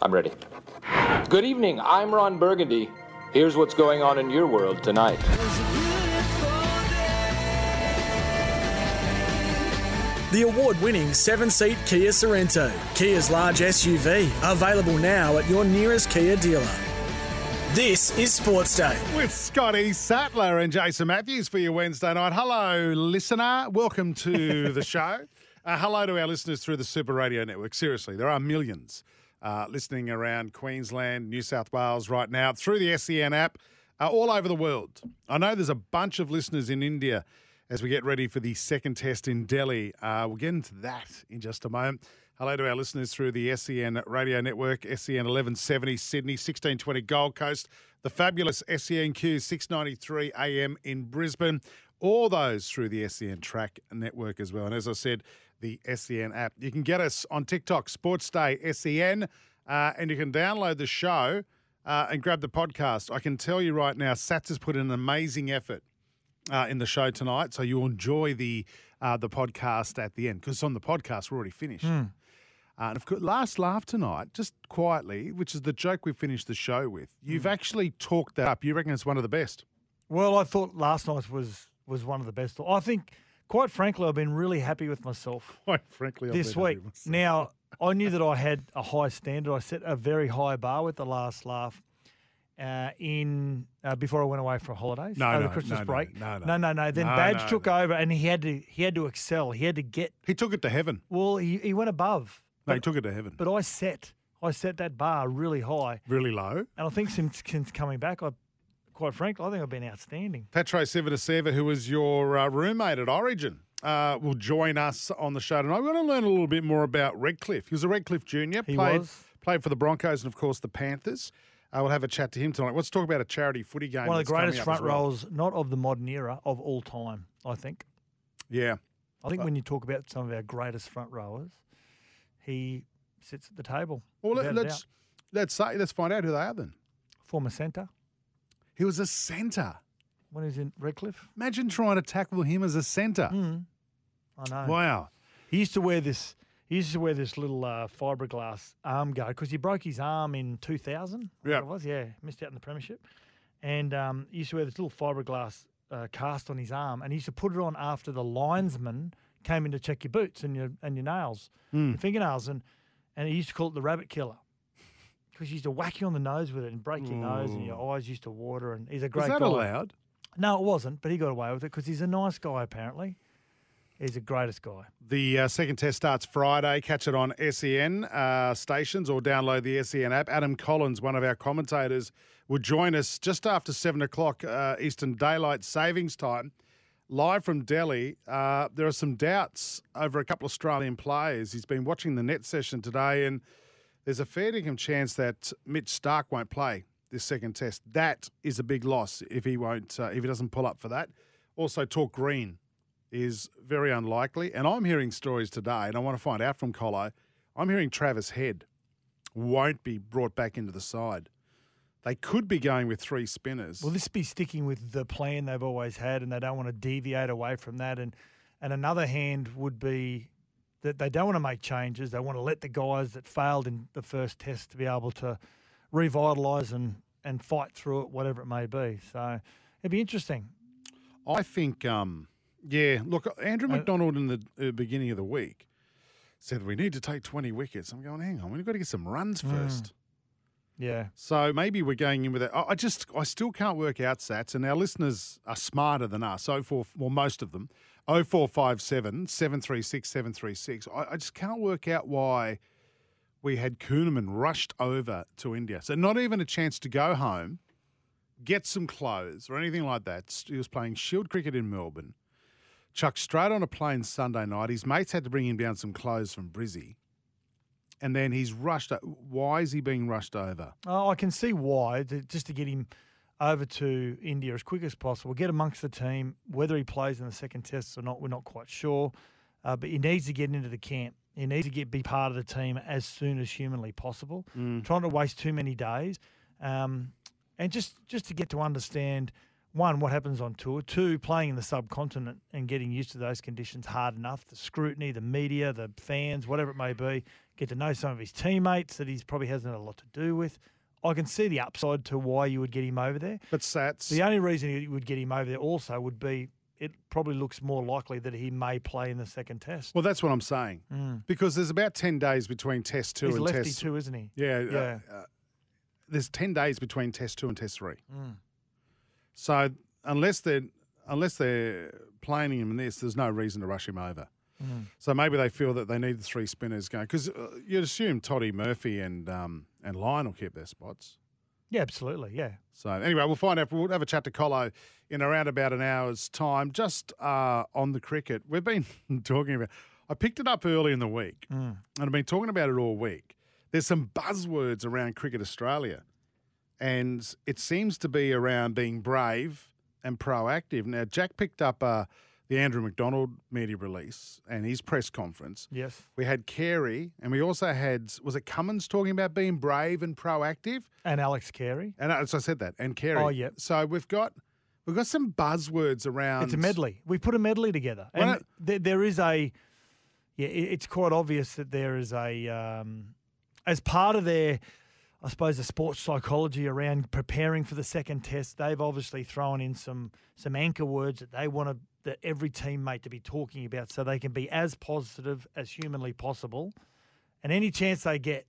I'm ready. Good evening. I'm Ron Burgundy. Here's what's going on in your world tonight. The award winning seven seat Kia Sorento, Kia's large SUV, available now at your nearest Kia dealer. This is Sports Day. With Scotty Sattler and Jason Matthews for your Wednesday night. Hello, listener. Welcome to the show. Uh, hello to our listeners through the Super Radio Network. Seriously, there are millions uh, listening around Queensland, New South Wales right now through the SEN app, uh, all over the world. I know there's a bunch of listeners in India as we get ready for the second test in Delhi. Uh, we'll get into that in just a moment. Hello to our listeners through the SEN radio network, SEN 1170 Sydney, 1620 Gold Coast, the fabulous SENQ 693 AM in Brisbane, all those through the SEN track network as well. And as I said, the SEN app. You can get us on TikTok, Sports Day SEN, uh, and you can download the show uh, and grab the podcast. I can tell you right now, Sats has put in an amazing effort uh, in the show tonight, so you'll enjoy the uh, the podcast at the end because on the podcast we're already finished. Uh, and of course, last laugh tonight, just quietly, which is the joke we finished the show with. You've actually talked that up. You reckon it's one of the best? Well, I thought last night was was one of the best. I think, quite frankly, I've been really happy with myself Quite frankly, I've this week. with myself. Now, I knew that I had a high standard. I set a very high bar with the last laugh. Uh, in uh, before I went away for holidays No, over no, Christmas no, no, break. no, no. no, no, no. Then Badge took over, and he had to he had to excel. He had to get he took it to heaven. well. He, he went above. No, he took it to heaven. but I set I set that bar really high, really low. and I think since since coming back, I quite frankly, I think I've been outstanding. Petro Civoniceva, who was your uh, roommate at Origin, uh, will join us on the show tonight. We're going to learn a little bit more about Redcliffe. He was a Redcliffe junior. He played, was. Played for the Broncos and, of course, the Panthers. Uh, we'll have a chat to him tonight. Let's talk about a charity footy game. One of the greatest front well. rows, not of the modern era, of all time. I think. Yeah. I think when you talk about some of our greatest front rowers, he sits at the table. Well, let, let's let's say let's find out who they are then. former centre He was a centre. when he was in Redcliffe. Imagine trying to tackle him as a centre. Mm. I know. Wow. He used to wear this. He used to wear this little uh, fiberglass arm guard because he broke his arm in 2000. Yeah. it was yeah, missed out in the premiership, and um, he used to wear this little fiberglass uh, cast on his arm, and he used to put it on after the linesman came in to check your boots and your and your nails, Hmm. your fingernails, and and he used to call it the rabbit killer. Because he used to whack you on the nose with it and break your nose, and your eyes used to water. And he's a great Was that guy. allowed? No, it wasn't, but he got away with it because he's a nice guy. Apparently, he's the greatest guy. The uh, second test starts Friday. Catch it on SEN uh, stations or download the SEN app. Adam Collins, one of our commentators, will join us just after seven o'clock uh, Eastern Daylight Savings Time. Live from Delhi, uh, there are some doubts over a couple of Australian players. He's been watching the net session today, and there's a fair dinkum chance that Mitch Starc won't play this second test. That is a big loss if he won't, uh, if he doesn't pull up for that. Also, Talk Green is very unlikely. And I'm hearing stories today, and I want to find out from Colo. I'm hearing Travis Head won't be brought back into the side. They could be going with three spinners. Will this be sticking with the plan they've always had, and they don't want to deviate away from that? And and another hand would be that they don't want to make changes. They want to let the guys that failed in the first test to be able to revitalise and and fight through it, whatever it may be. So it'd be interesting. I think, um, yeah, look, Andrew Uh, McDonald in the uh, beginning of the week said we need to take 20 wickets. I'm going, hang on, we've got to get some runs Mm. first. Yeah. So maybe we're going in with that. I just, I still can't work out sats, and our listeners are smarter than us. Oh four, well, most of them. 0457 736 736. I I just can't work out why we had Kuhnemann rushed over to India. So not even a chance to go home, get some clothes or anything like that. He was playing Shield cricket in Melbourne. Chucked straight on a plane Sunday night. His mates had to bring him down some clothes from Brizzy. And then he's rushed. Why is he being rushed over? Oh, I can see why. Just to get him over to India as quick as possible, get amongst the team. Whether he plays in the second test or not, we're not quite sure. Uh, but he needs to get into the camp. He needs to get be part of the team as soon as humanly possible. Trying to waste too many days, um, and just just to get to understand one what happens on tour, two playing in the subcontinent and getting used to those conditions hard enough. The scrutiny, the media, the fans, whatever it may be. Get to know some of his teammates that he probably hasn't had a lot to do with. I can see the upside to why you would get him over there. But Sats. The only reason you would get him over there also would be it probably looks more likely that he may play in the second test. Well, that's what I'm saying. Because there's about 10 days between test two He's and lefty test too, isn't he? Yeah, Yeah. Uh, uh, there's ten days between test two and test three. Mm. So unless they're unless they're playing him in this, there's no reason to rush him over. Mm. So maybe they feel that they need the three spinners going because uh, you'd assume Toddy Murphy and um, and Lyon will keep their spots. Yeah, absolutely. Yeah. So anyway, we'll find out. We'll have a chat to Colo in around about an hour's time. Just uh, on the cricket, we've been talking about. I picked it up early in the week, and I've been talking about it all week. There's some buzzwords around Cricket Australia, and it seems to be around being brave and proactive. Now, Jack picked up uh, the Andrew McDonald media release and his press conference. Yes. We had Carey, and we also had was it Cummins talking about being brave and proactive. And Alex Carey. And as I said that, and Carey. Oh, yeah. So we've got we've got some buzzwords around. It's a medley. We put a medley together, and there, there is a. Yeah, it's quite obvious that there is a, um, as part of their, I suppose, the sports psychology around preparing for the second test. They've obviously thrown in some some anchor words that they want to that every teammate to be talking about, so they can be as positive as humanly possible, and any chance they get,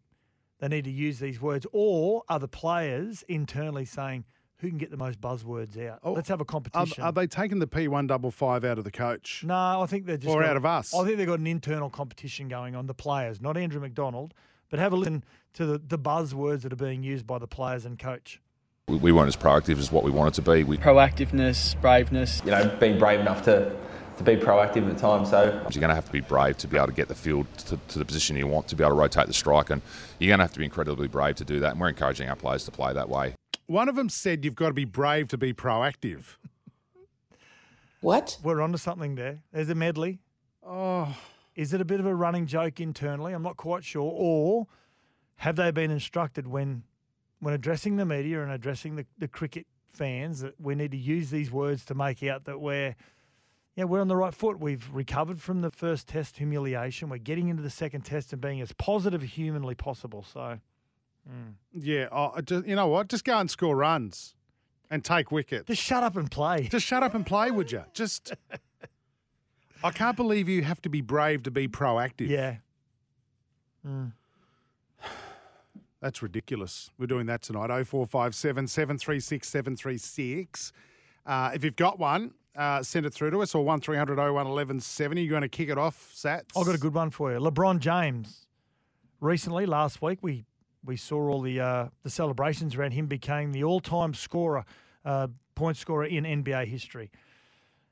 they need to use these words, or other players internally saying. Who can get the most buzzwords out? Oh, Let's have a Are, competition. are they taking the P one double five out of the coach? No, I think they're just Or got- out of us? I think they've got an internal competition going on. The players, not Andrew McDonald, but have a listen to the, the buzzwords that are being used by the players and coach. We, we weren't as proactive as what we wanted to be. We, proactiveness, braveness. you know, being brave enough to, to be proactive at the time. So you're going to have to be brave to be able to get the field to, to the position you want, to be able to rotate the strike, and you're going to have to be incredibly brave to do that. And we're encouraging our players to play that way. One of them said you've got to be brave to be proactive. What? We're onto something there. There's a medley. Oh. Is it a bit of a running joke internally? I'm not quite sure. Or have they been instructed when when addressing the media and addressing the, the cricket fans that we need to use these words to make out that we're yeah, we're on the right foot. We've recovered from the first test humiliation. We're getting into the second test and being as positive as humanly possible. So mm. Yeah, I just, you know what? Just go and score runs and take wickets. just shut up and play. Just shut up and play, would you? Just. I can't believe you have to be brave to be proactive. Yeah. Mm. That's ridiculous. We're doing that tonight. 0457 736 736. Uh, if you've got one, uh, send it through to us or 1300 01 1170. You're going to kick it off, Sats? I've got a good one for you. LeBron James. Recently, last week, we we saw all the uh, the celebrations around him became the all time scorer, uh, point scorer in NBA history.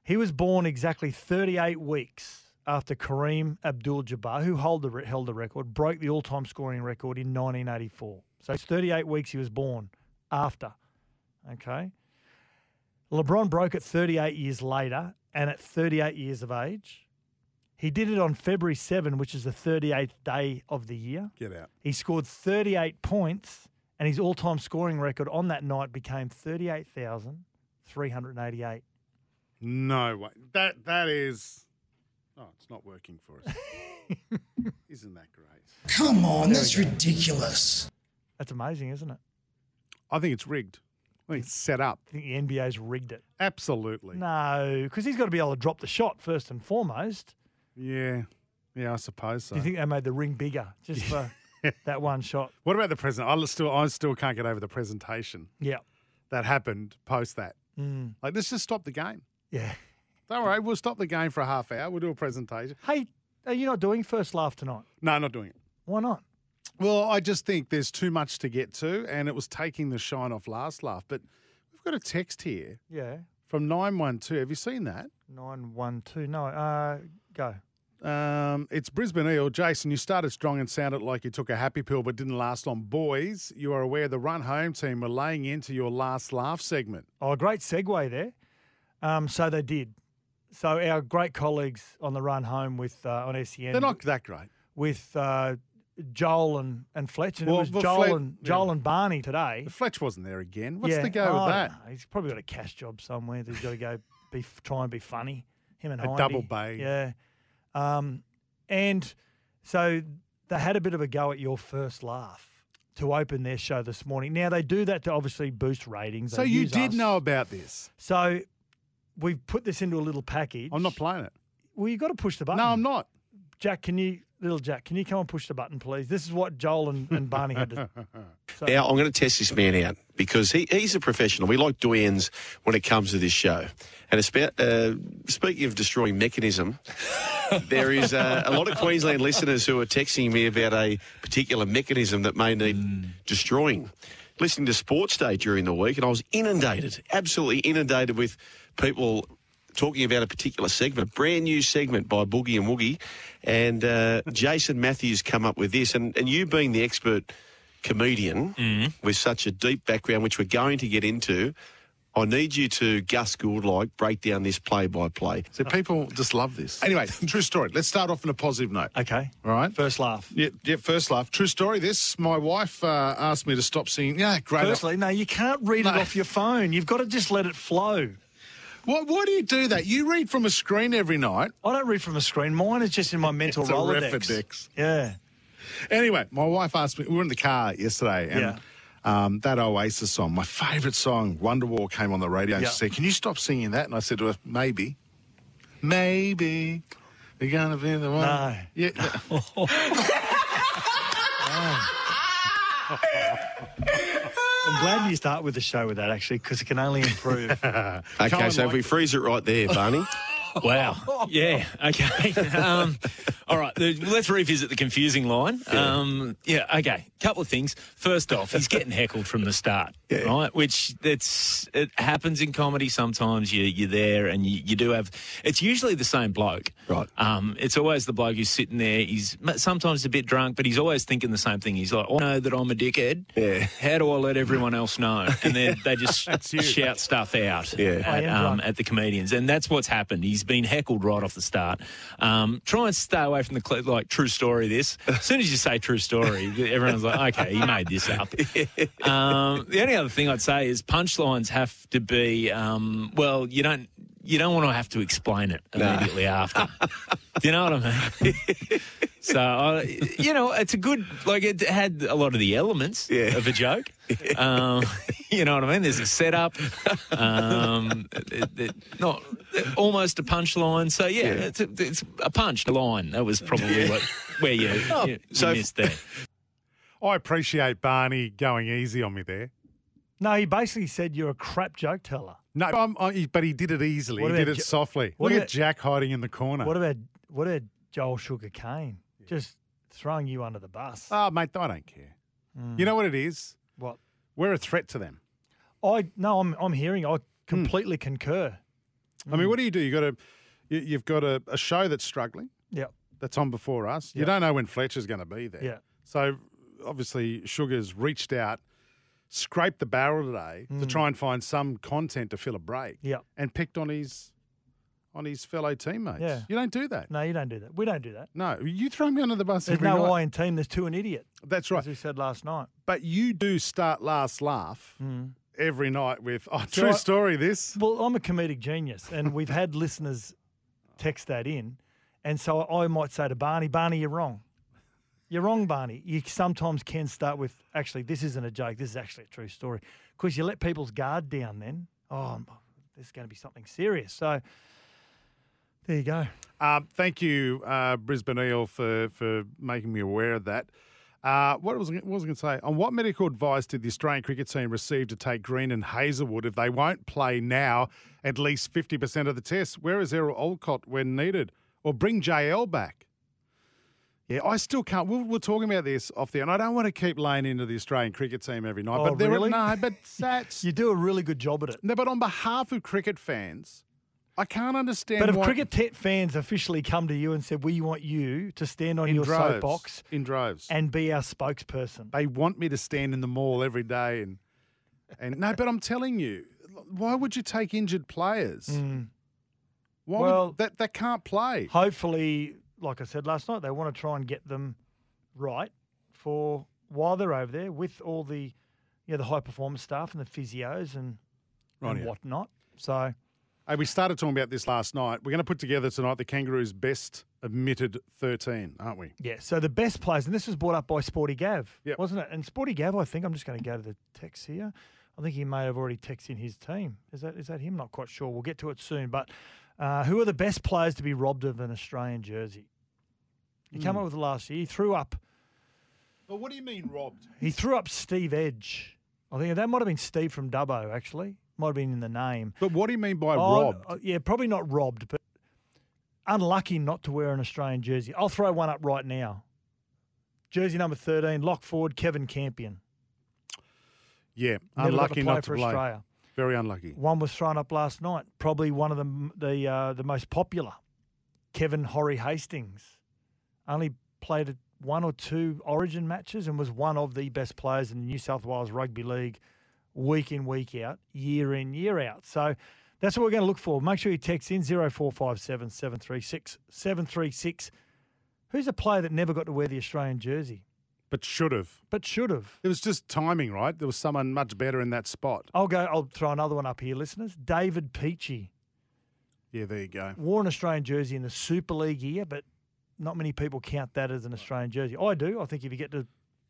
He was born exactly 38 weeks after Kareem Abdul-Jabbar, who held the held the record, broke the all time scoring record in 1984. So it's 38 weeks he was born after. Okay. LeBron broke it 38 years later, and at 38 years of age, he did it on February 7, which is the 38th day of the year. Get out. He scored 38 points, and his all time scoring record on that night became 38,388. No way. That That is. Oh, it's not working for us. Isn't that great? Come on, There that's ridiculous. That's amazing, isn't it? I think it's rigged. I think it's set up. I think the NBA's rigged it. Absolutely. No, because he's got to be able to drop the shot first and foremost. Yeah. Yeah, I suppose so. Do you think they made the ring bigger just for that one shot? What about the present? I still, I still can't get over the presentation Yeah. that happened post that. Mm. Like, let's just stop the game. Yeah. Don't worry, we'll stop the game for a half hour. We'll do a presentation. Hey, are you not doing first laugh tonight? No, not doing it. Why not? Well, I just think there's too much to get to, and it was taking the shine off last laugh. But we've got a text here Yeah. from 912. Have you seen that? Nine one two. No. Uh, go. Um, it's Brisbane Eel. Jason, you started strong and sounded like you took a happy pill but didn't last long. Boys, you are aware the run home team were laying into your last laugh segment. Oh, great segue there. Um, so they did. So our great colleagues on the run home with uh, on SEN. They're not that great. with uh, Joel and, and Fletch, and Well, it was well, Joel Flet- and Joel yeah. and Barney today. But Fletch wasn't there again. What's Yeah. the go Oh, with that? know. He's probably got a cash job somewhere. He's got to go be try and be funny. Him and A Hindy. double bay. Yeah. Um, and so they had a bit of a go at your first laugh to open their show this morning. Now they do that to obviously boost ratings. So you did us. know about this? So we've put this into a little package. I'm not playing it. Well, you've got to push the button. No, I'm not. Jack, can you, little Jack, can you come and push the button, please? This is what Joel and, and Barney had to. So, Now, I'm going to test this man out because he, he's a professional. We like doyens when it comes to this show. And it's about, uh, speaking of destroying mechanism, there is uh, a lot of Queensland listeners who are texting me about a particular mechanism that may need destroying. Listening to Sports Day during the week, and I was inundated, absolutely inundated with people talking about a particular segment, a brand new segment by Boogie and Woogie. And uh, Jason Matthews come up with this. And, and you being the expert comedian with such a deep background, which we're going to get into, I need you to, Gus Gould-like, break down this play by play. So people just love this. Anyway, true story. Let's start off on a positive note. Okay. All right. First laugh. Yeah, yeah, first laugh. True story. This, my wife uh, asked me to stop singing. Yeah, great. Firstly, no, you can't read it off your phone. You've got to just let it flow. Why, why do you do that? You read from a screen every night. I don't read from a screen. Mine is just in my mental It's a Rolodex. Rolodex. Yeah. Anyway, my wife asked me, we were in the car yesterday, and Yeah. um, that Oasis song, my favourite song, Wonderwall, came on the radio. And Yeah. she said, Can you stop singing that? And I said to her, Maybe. Maybe. You're going to be the one. No. Yeah. I'm glad you start with the show with that, actually, because it can only improve. Okay, Colin so if we freeze it right there, Barney. Wow. Yeah. Okay. Um, all right. the- Let's revisit the confusing line. Um, yeah. Okay. Couple of things. First off, he's getting heckled from the start, right? Which that's it happens in comedy. Sometimes you you're there and you, you do have. It's usually the same bloke, Right. Um, it's always the bloke who's sitting there. He's sometimes a bit drunk, but he's always thinking the same thing. He's like, "I know that I'm a dickhead. Yeah. How do I let everyone else know?" And then they just shout stuff out Yeah. At, um, at the comedians, and that's what's happened. He's been heckled right off the start. Um, try and stay away from the cl- like true story. This as soon as you say true story, everyone's like, okay, he made this up. Um, the only other thing I'd say is punchlines have to be um, well, you don't. You don't want to have to explain it immediately after. Do you know what I mean? so, I, you know, it's a good, like, it had a lot of the elements Yeah. of a joke. Um, you know what I mean? There's a setup, um, it, it- not almost a punchline. So, yeah, It's, a, it's a punch, line. That was probably what, where you, you, you so- missed there. I appreciate Barney going easy on me there. no, he basically said you're a crap joke teller. No, I'm, I, but he did it easily. What he did about it Jo- softly. what Look about- at Jack hiding in the corner. What about what about Joel Sugar Caine? Just throwing you under the bus. Oh, mate, I don't care. Hmm. You know what it is? what? We're a threat to them. I no, I'm I'm hearing. I hmm. completely concur. I mean, hmm. what do you do? You got a, you, you've got a, a show that's struggling. Yeah. That's on before us. You Yeah. don't know when Fletcher's going to be there. Yeah. So obviously, Sugar's reached out, scraped the barrel today to Mm. try and find some content to fill a break. Yeah. And picked on his, on his fellow teammates. Yeah. You don't do that. No, you don't do that. We don't do that. No, you throw me under the bus There's every no night. Team. There's two an idiot. That's right. As we said last night. But you do start last laugh Mm. every night with, oh, So true I- story, this. Well, I'm a comedic genius, and we've had listeners text that in, and so I might say to Barney, Barney, you're wrong. You're wrong, Barney. You sometimes can start with, actually, this isn't a joke. This is actually a true story. Because you let people's guard down then. Oh, there's going to be something serious. So there you go. Um, thank you, uh, Brisbane Eel, for, for making me aware of that. Uh, what was, was I going to say? On what medical advice did the Australian cricket team receive to take Green and Hazlewood if they won't play now at least 50% of the tests? Where is Errol Alcott when needed? Or bring JL back? Yeah, I still can't. We we're talking about this off there, and I don't want to keep laying into the Australian cricket team every night. Oh, but there are- really? no, but that's You do a really good job at it. no. But on behalf of cricket fans, I can't understand. But if why, cricket te- fans officially come to you and said, "We want you to stand on your droves, soapbox in droves, and be our spokesperson," they want me to stand in the mall every day and and no. But I'm telling you, why would you take injured players? Why Hmm. Well- would, that that can't play? hopefully, like I said last night, they want to try and get them right for while they're over there with all the, you know, the high performance staff and the physios and, and whatnot. So Hey, we started talking about this last night. We're going to put together tonight the Kangaroos' best admitted 13, aren't we? yeah, so the best players, and this was brought up by Sporty Gav, Yep. wasn't it? And Sporty Gav, I think I'm just going to go to the text here. I think he may have already texted in his team. Is that is that him? Not quite sure. We'll get to it soon. But uh, who are the best players to be robbed of an Australian jersey? He came Hmm. up with it last year. He threw up But what do you mean robbed? He threw up Steve Edge. I think that might have been Steve from Dubbo, actually. Might have been in the name. But what do you mean by Oh, robbed? uh, yeah, probably not robbed, but unlucky not to wear an Australian jersey. I'll throw one up right now. Jersey number 13, lock forward, Kevin Campion. Yeah, Never got unlucky to play not to for play. Australia. Very unlucky. One was thrown up last night. Probably one of the the uh, the most popular. Kevin Horrie Hastings only played one or two Origin matches and was one of the best players in the New South Wales Rugby League, week in week out, year in year out. So that's what we're going to look for. Make sure you text in 0457 736 736. Who's a player that never got to wear the Australian jersey But should have. but should have? It was just timing, right? There was someone much better in that spot. I'll go. I'll throw another one up here, listeners. David Peachey. Yeah, there you go. wore an Australian jersey in the Super League year, but not many people count that as an Australian jersey. I do. I think if you get to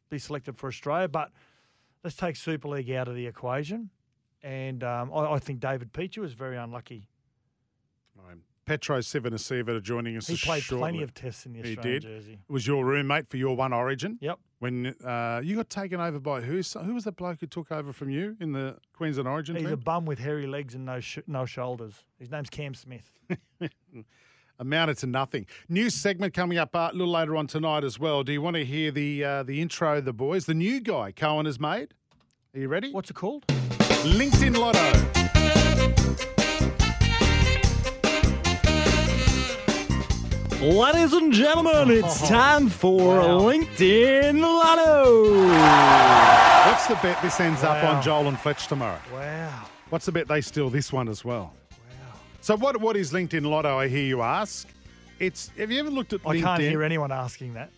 be selected for Australia, but let's take Super League out of the equation. And um, I, I think David Peachey was very unlucky. Um, Petro Civoniceva are joining us He played shortly. plenty of tests in the He Australian did. jersey. It was your roommate for your one origin. Yep. When uh, you got taken over by who? Who was the bloke who took over from you in the Queensland Origin He's team? a bum with hairy legs and no sh- no shoulders. His name's Cam Smith. Amounted to nothing. New segment coming up uh, a little later on tonight as well. Do you want to hear the uh, the intro, the boys, the new guy Cohen has made? Are you ready? What's it called? LinkedIn Lotto. Ladies and gentlemen, it's oh. time for LinkedIn Lotto. What's the bet this ends up on Joel and Fletch tomorrow? Wow. What's the bet they steal this one as well? Wow. So what what is LinkedIn Lotto? I hear you ask. It's have you ever looked at LinkedIn? I LinkedIn? can't hear anyone asking that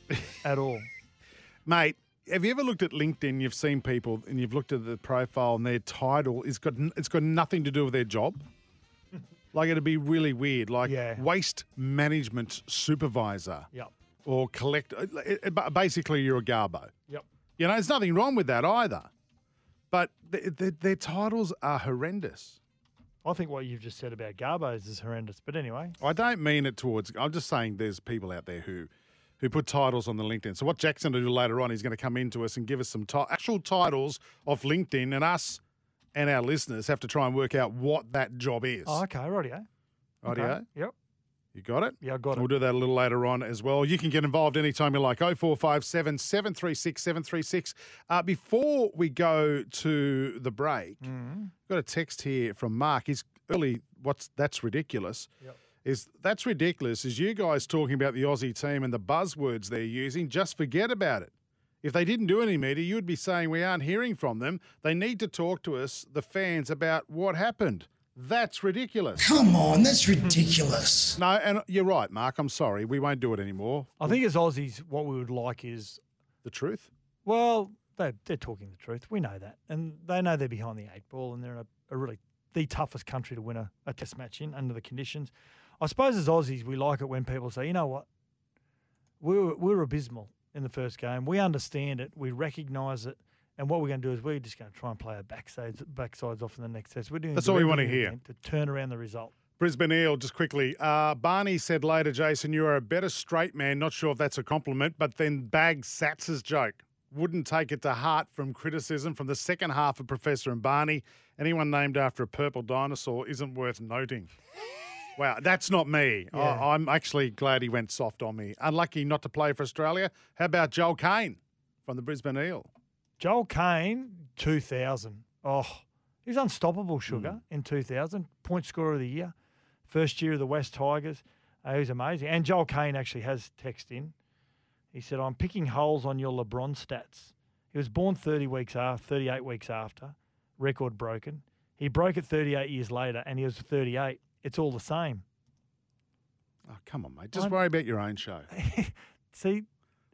at all. Mate, have you ever looked at LinkedIn? You've seen people and you've looked at the profile and their title is got it's got nothing to do with their job. Like it'd be really weird, like Yeah. waste management supervisor Yep. or collect. uh, it- it- ba- Basically, you're a garbo. Yep. You know, there's nothing wrong with that either. But th- th- their titles are horrendous. I think what you've just said about Garbos is horrendous. But anyway, I don't mean it towards. I'm just saying there's people out there who who put titles on the LinkedIn. So what Jackson will do later on, he's going to come into us and give us some ti- actual titles off LinkedIn, and us and our listeners have to try and work out what that job is. oh, okay, rightio. Rightio? Okay, Yep. You got it? Yeah, I got it. We'll do that a little later on as well. You can get involved anytime you like. 0457 736 736. Uh, before we go to the break, Mm-hmm. got a text here from Mark. He's early. What's that's ridiculous? Yep. Is that's ridiculous? Is you guys talking about the Aussie team and the buzzwords they're using? Just forget about it. If they didn't do any media, you'd be saying we aren't hearing from them. They need to talk to us, the fans, about what happened. That's ridiculous. Come on, that's ridiculous. No, and you're right, Mark. I'm sorry. We won't do it anymore. I think as Aussies, what we would like is, The truth? well, they, they're talking the truth. We know that. And they know they're behind the eight ball and they're a, a really the toughest country to win a, a test match in under the conditions. I suppose as Aussies, we like it when people say, you know what, we were, we were abysmal in the first game. We understand it. We recognise it. And what we're going to do is we're just going to try and play our backsides, backsides off in the next test. We're doing That's all we wanna hear. to turn around the result. Brisbane Eel, just quickly. Uh, Barney said later, Jason, you are a better straight man. Not sure if that's a compliment, but then bagged Sats's joke. Wouldn't take it to heart from criticism from the second half of Professor and Barney. Anyone named after a purple dinosaur isn't worth noting. Wow, that's not me. Yeah. I, I'm actually glad he went soft on me. Unlucky not to play for Australia. How about Joel Caine from the Brisbane Eel? Joel Caine, 2000. Oh, he's unstoppable, Sugar, Hmm. in 2000. Point scorer of the year. First year of the West Tigers. Uh, he was amazing. And Joel Caine actually has text in. He said, I'm picking holes on your LeBron stats. He was born 30 weeks after, 38 weeks after, record broken. He broke it 38 years later, and he was 38. It's all the same. Oh, come on, mate. Just I'm- worry about your own show. See,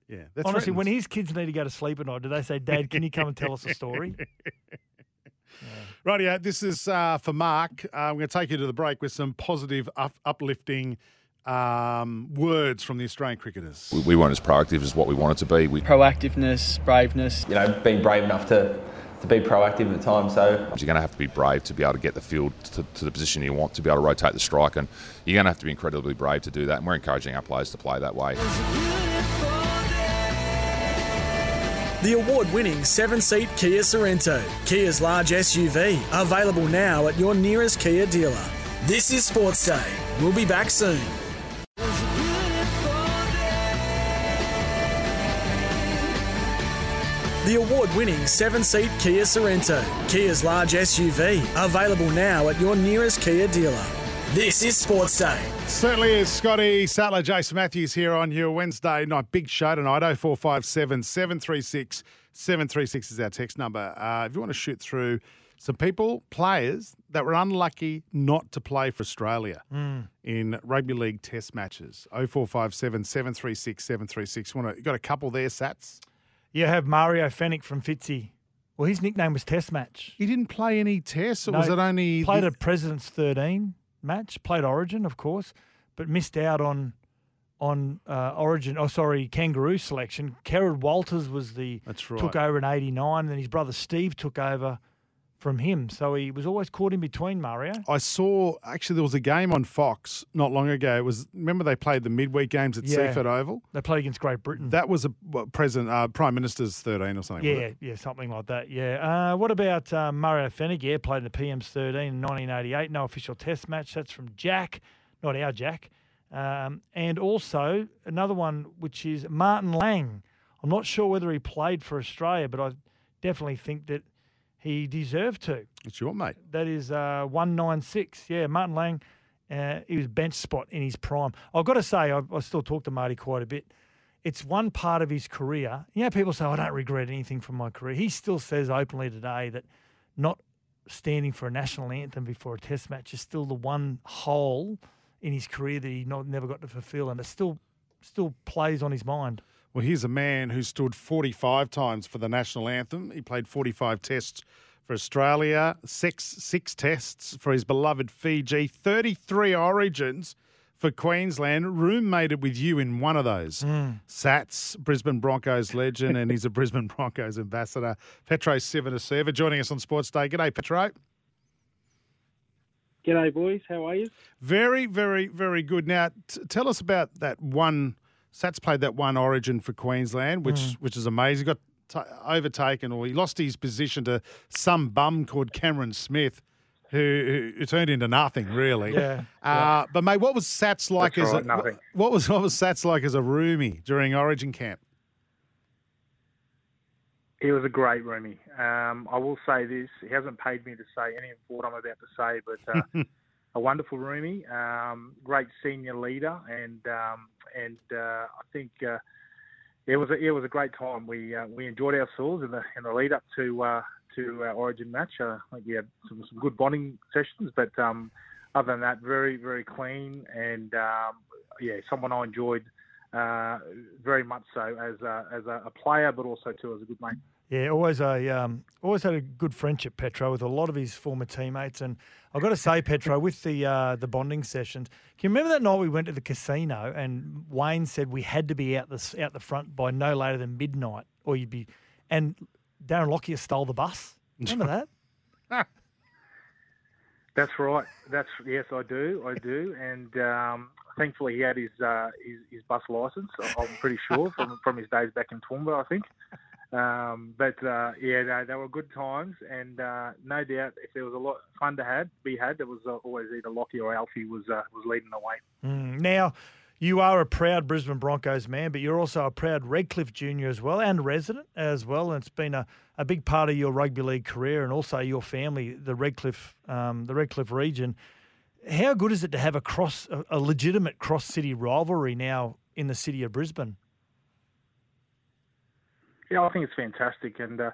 Yeah, they're honestly, when his kids need to go to sleep at night, do they say, Dad, can you come and tell us a story? Rightio, this is uh, for Mark. Uh, I'm going to take you to the break with some positive, up- uplifting um, words from the Australian cricketers. We, we weren't as proactive as what we wanted to be. We, Proactiveness, braveness. You know, being brave enough to, to be proactive at the time. So you're going to have to be brave to be able to get the field to, to the position you want, to be able to rotate the strike, and you're going to have to be incredibly brave to do that. And we're encouraging our players to play that way. The award winning seven seat Kia Sorento, Kia's large SUV, available now at your nearest Kia dealer. This is Sports Day. We'll be back soon. The award winning seven seat Kia Sorento, Kia's large SUV, available now at your nearest Kia dealer. This is Sports Day. Certainly is Scotty Sattler, Jason Matthews here on your Wednesday night. Big show tonight, 0457 736 736 is our text number. Uh, if you want to shoot through some people, players that were unlucky not to play for Australia Mm. in rugby league test matches, 0457 736 736. Want to, you got a couple there, Sats? You have Mario Fenech from Fitzy. Well, his nickname was Test Match. He didn't play any tests, or No, was it only. played the- a President's 13 match, played Origin, of course, but missed out on on uh, Origin. Oh, sorry, Kangaroo selection. Kerrod Walters was the That's right. took over in '89, and then his brother Steve took over from him. So he was always caught in between Mario. I saw actually there was a game on Fox not long ago. It was remember they played the midweek games at Yeah. Seiffert Oval. They played against Great Britain. That was a what, president, uh, prime minister's thirteen or something. Yeah, yeah, something like that. Yeah. Uh, what about uh, Mario Fenech? Yeah, played in the PM's 13 in 1988. No official test match. That's from Jack, not our Jack. Um, and also another one, which is Martin Lang. I'm not sure whether he played for Australia, but I definitely think that he deserved to. It's your mate. That is uh, 196. Yeah, Martin Lang, uh, he was bench spot in his prime. I've got to say, I, I still talk to Marty quite a bit. It's one part of his career. You know, people say, I don't regret anything from my career. He still says openly today that not standing for a national anthem before a test match is still the one hole in his career that he not, never got to fulfill, and it still still plays on his mind. Well, here's a man who stood 45 times for the national anthem. He played 45 tests for Australia, six six tests for his beloved Fiji, 33 origins for Queensland. Roommated with you in one of those. Hmm. Sats, Brisbane Broncos legend, and he's a Brisbane Broncos ambassador. Petro Civoniceva joining us on Sports Day. G'day, Petro. G'day, boys. How are you? Very, very, very good. Now, t- tell us about that one. Sats played that one Origin for Queensland, which Mm. which is amazing. He got t- overtaken, or he lost his position to some bum called Cameron Smith, who, who turned into nothing really. Yeah, Uh, But mate, what was Sats like That's as right, a nothing. what was what was Sats like as a roomie during Origin camp? He was a great roomie. Um, I will say this: he hasn't paid me to say any of what I'm about to say, but uh, a wonderful roomie, um, great senior leader, and um, and uh, I think uh, it was a, it was a great time. We uh, we enjoyed ourselves in the in the lead up to uh, to our Origin match. Uh, I think we had some, some good bonding sessions, but um, other than that, very very clean and um, yeah, someone I enjoyed. Uh, very much so as a, as a, player, but also too as a good mate. Yeah, always a um, always had a good friendship, Petro, with a lot of his former teammates. And I've got to say, Petro, with the uh, the bonding sessions, can you remember that night we went to the casino and Wayne said we had to be out the out the front by no later than midnight, or you'd be. And Darren Lockyer stole the bus. Remember that? That's right. That's yes, I do. I do, and um, thankfully he had his, uh, his his bus license. I'm pretty sure from from his days back in Toowoomba, I think. Um, but uh, yeah, they, were good times, and uh, no doubt if there was a lot of fun to have, be had, there was uh, always either Lockie or Alfie was uh, was leading the way. Mm. Now, you are a proud Brisbane Broncos man, but you're also a proud Redcliffe junior as well, and resident as well. And it's been a, a big part of your rugby league career, and also your family, the Redcliffe, um, the Redcliffe region. How good is it to have a cross, a legitimate cross city rivalry now in the city of Brisbane? Yeah, I think it's fantastic, and uh,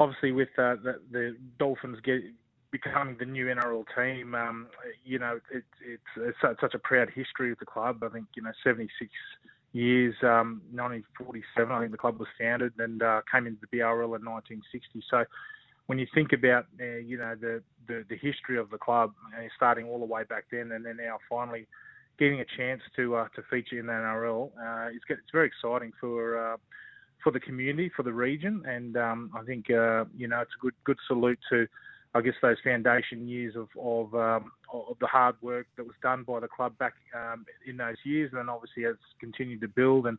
obviously with uh, the, the Dolphins get, becoming the new NRL team, um, you know, it, it's, it's such a proud history of the club. I think you know, 76 years, um, 1947, I think the club was founded and uh, came into the BRL in 1960. So when you think about uh, you know the, the, the history of the club, uh, starting all the way back then, and then now finally getting a chance to uh, to feature in the NRL, uh, it's, it's very exciting for uh, for the community, for the region, and um, I think uh, you know it's a good good salute to, I guess those foundation years of of, um, of the hard work that was done by the club back um, in those years, and then obviously it's continued to build, and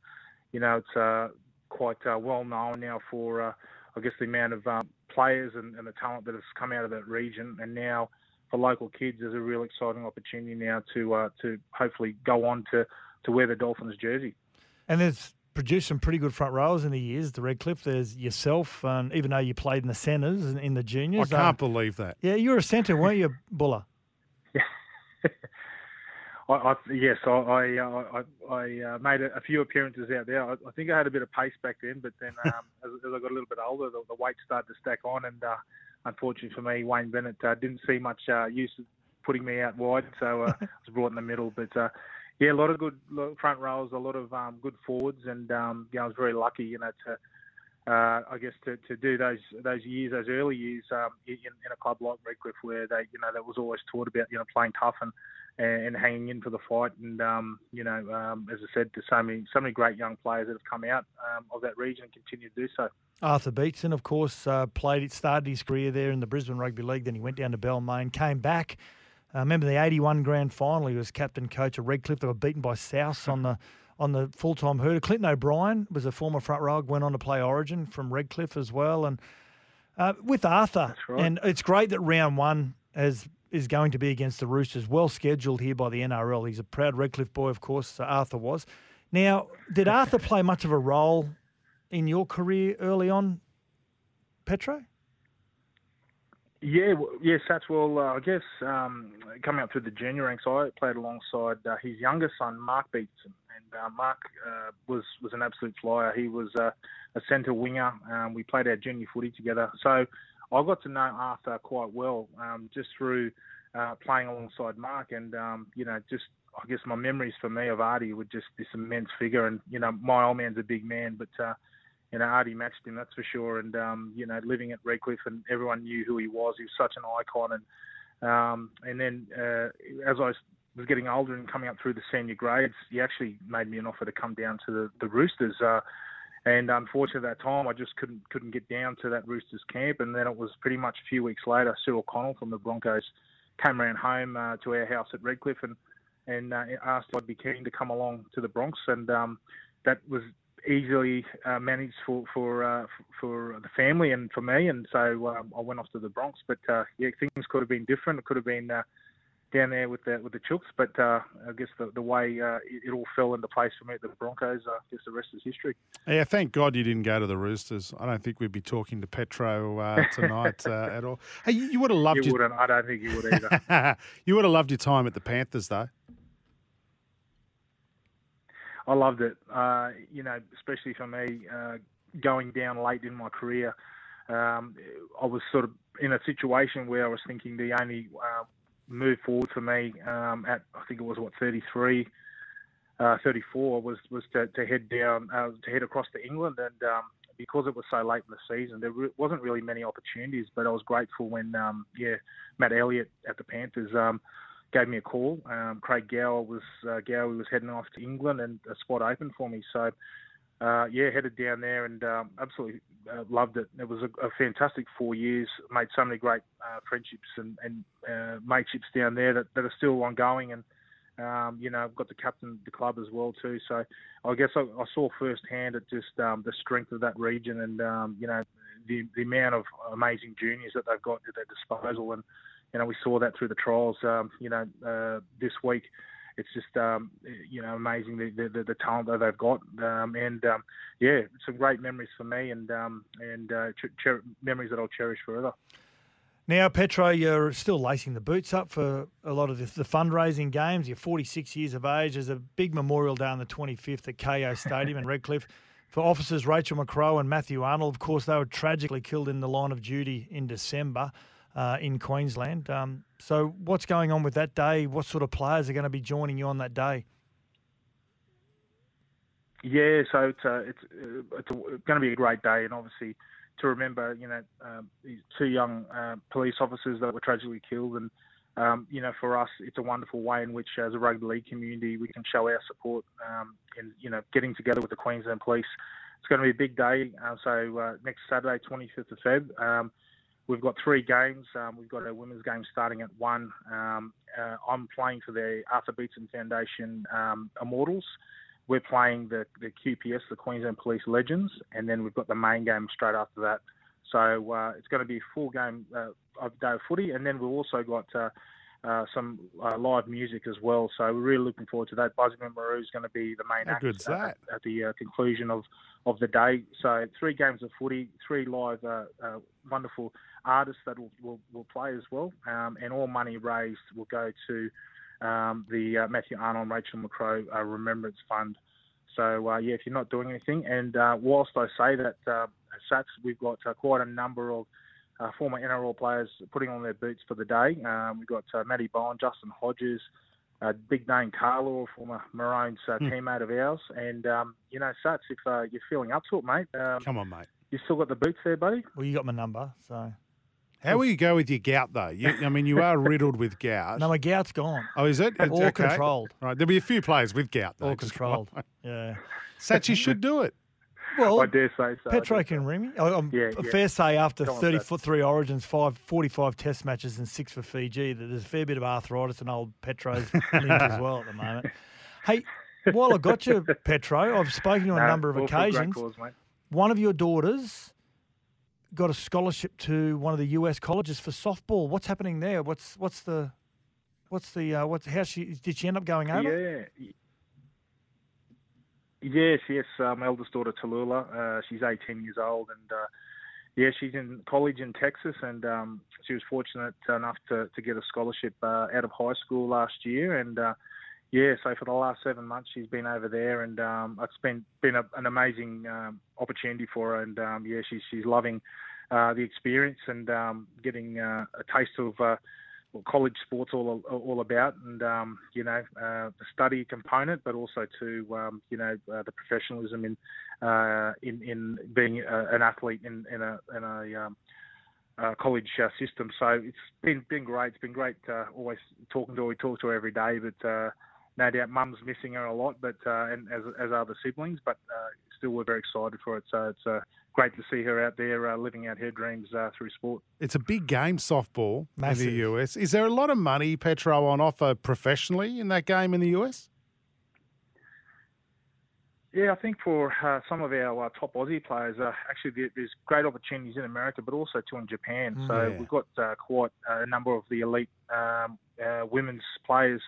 you know it's uh, quite uh, well known now for uh, I guess the amount of um, players and, and the talent that has come out of that region, and now for local kids, there's a real exciting opportunity now to uh, to hopefully go on to to wear the Dolphins jersey. And there's produced some pretty good front rows in the years. The Redcliffe, there's yourself, and even though you played in the centres and in the juniors, I can't um, believe that. Yeah, you were a centre, weren't you, Buller? I, I, yes, I I, uh, I, I uh, made a, a, few appearances out there. I, I, think I had a bit of pace back then, but then um, as, as, I got a little bit older, the, the weight started to stack on, and uh, unfortunately for me, Wayne Bennett uh, didn't see much uh, use of putting me out wide, so uh, I was brought in the middle. But yeah, a lot of good front rows, a lot of um, good forwards, and um, yeah, I was very lucky, you know, to uh, I guess to, to do those those years, those early years um, in, in a club like Redcliffe, where they, you know, that was always taught about, you know, playing tough and and, hanging in for the fight, and um, you know, um, as I said, to so many so many great young players that have come out um, of that region and continue to do so. Arthur Beetson, of course, uh, played started his career there in the Brisbane Rugby League. Then he went down to Balmain, came back. Uh, remember the '81 grand final? He was captain coach of Redcliffe. They were beaten by South on the on the full time hurdle. Clinton O'Brien was a former front row, went on to play Origin from Redcliffe as well, and uh, with Arthur. Right. And it's great that round one has is going to be against the Roosters. Well scheduled here by the NRL. He's a proud Redcliffe boy, of course. Arthur was. Now, did Arthur play much of a role in your career early on, Petro? Yeah, well, yeah, Satswell. Uh, I guess um, coming up through the junior ranks, I played alongside uh, his younger son, Mark Beetson, and uh, Mark uh, was was an absolute flyer. He was uh, a centre winger. Um, we played our junior footy together, so I got to know Arthur quite well um, just through uh, playing alongside Mark, and um, you know, just I guess my memories for me of Artie were just this immense figure, and you know, my old man's a big man, but uh, you know, Artie matched him, that's for sure. And um, you know, living at Redcliffe, and everyone knew who he was. He was such an icon, and um, and then uh, as I was getting older and coming up through the senior grades, he actually made me an offer to come down to the, the Roosters. Uh, and unfortunately, at that time, I just couldn't couldn't get down to that Roosters camp. And then it was pretty much a few weeks later, Cyril Connell from the Broncos came around home uh, to our house at Redcliffe and and uh, asked if I'd be keen to come along to the Bronx. And um, that was easily uh, managed for for uh, for the family and for me. And so um, I went off to the Bronx. But uh, yeah, things could have been different. It could have been uh, down there with the with the Chooks. But uh, I guess the the way uh, it, it, all fell into place for me at the Broncos, uh, I guess the rest is history. Yeah, thank God you didn't go to the Roosters. I don't think we'd be talking to Petro uh, tonight uh, at all. Hey, you, you would have loved. You your... wouldn't. I don't think you would either. you would have loved your time at the Panthers, though. I loved it. Uh, you know, especially for me, going down late in my career. Um, I was sort of in a situation where I was thinking the only uh, move forward for me um, at I think it was what 33, uh, 34 was was to, to head down uh, to head across to England and um, because it was so late in the season there re- wasn't really many opportunities but I was grateful when um, yeah Matt Elliott at the Panthers um, gave me a call um, Craig Gower was uh, Gower was heading off to England and a spot opened for me so uh, yeah, headed down there and um, absolutely uh, loved it. It was a, a, fantastic four years. Made so many great uh, friendships and, and uh, mateships down there that, that are still ongoing. And Um, you know, I've got to captain the club as well too. So I guess I, I saw firsthand at just um, the strength of that region and um, you know the the amount of amazing juniors that they've got at their disposal. And you know we saw that through the trials. Um, you know uh, this week. It's just um, you know amazing the, the, the talent that they've got, um, and um, yeah, some great memories for me, and um, and uh, ch- cher- memories that I'll cherish forever. Now, Petro, you're still lacing the boots up for a lot of the, the, fundraising games. You're 46 years of age. There's a big memorial day on the 25th at Kayo Stadium in Redcliffe for officers Rachel McCrow and Matthew Arnold. Of course, they were tragically killed in the line of duty in December uh, in Queensland. Um, so, what's going on with that day? What sort of players are going to be joining you on that day? Yeah, so it's uh, uh, it's, it's going to be a great day, and obviously to remember, you know, um, these two young uh, police officers that were tragically killed. And, um, you know, for us, it's a wonderful way in which, as a rugby league community, we can show our support um, in, you know, getting together with the Queensland Police. It's going to be a big day. Uh, so uh, next Saturday, 25th of Feb, um, we've got three games. Um, we've got a women's game starting at 1. Um, uh, I'm playing for the Arthur Beetson Foundation Immortals we're playing the, the QPS, the Queensland Police Legends, and then we've got the main game straight after that. So uh, it's going to be a full game uh, of day of footy, and then we've also got uh, some uh, live music as well. So we're really looking forward to that. Busby Marou is going to be the main How act at, at the uh, conclusion of, of the day. So three games of footy, three live uh, uh, wonderful artists that will, will, will play as well, um, and all money raised will go to um, the uh, Matthew Arnold and Rachel McCrow uh, Remembrance Fund. So uh, yeah, if you're not doing anything, and uh, whilst I say that uh, at Sats, we've got uh, quite a number of uh, former NRL players putting on their boots for the day. Um, we've got uh, Matty Bowen, Justin Hodges, uh, Big Name Carlo, former Maroons uh, Hmm. teammate of ours, and um, you know Sats, if uh, you're feeling up to it, mate, um, Come on, mate. you still got the boots there, buddy. Well, you got my number, so. How will you go with your gout, though? You, I mean, you are riddled with gout. No, my gout's gone. Oh, is it? All Okay. controlled. Right. There'll be a few players with gout, though. All controlled. Yeah. Sachi should do it. Well, I dare say so. Petro can ring me. I'm Yeah, fair say after Go on, 30 Sats. foot three origins, five, 45 test matches, and six for Fiji, that there's a fair bit of arthritis and old Petro's link as well at the moment. Hey, while I got you, Petro, I've spoken to you on a number of all for a great occasions. cause. One of your daughters got a scholarship to one of the US colleges for softball. What's happening there? What's what's the what's the uh, what's how she did she end up going over? Yeah. Yes, yes. My eldest daughter Tallulah, uh, she's 18 years old, and uh, yeah, she's in college in Texas, and um, she was fortunate enough to, to get a scholarship uh, out of high school last year, and uh, yeah, so for the last seven months she's been over there, and um, it's been been a, an amazing um, opportunity for her, and um, yeah, she's she's loving uh, the experience and um, getting uh, a taste of. Uh, what college sports all all about, and um, you know uh, the study component, but also to um, you know uh, the professionalism in uh, in in being uh, an athlete in in a in a um, uh, college uh, system. So it's been been great. It's been great. Uh, always talking to her. We talk to her every day, but uh, no doubt mum's missing her a lot, but uh, and as as are the siblings. But uh, still, we're very excited for it. So it's uh, great to see her out there uh, living out her dreams uh, through sport. It's a big game, softball Massive. in the US. Is there a lot of money, Petro, on offer professionally in that game in the US? Yeah, I think for uh, some of our uh, top Aussie players, uh, actually there's great opportunities in America, but also too in Japan. Mm, so yeah. we've got uh, quite a number of the elite um, uh, women's players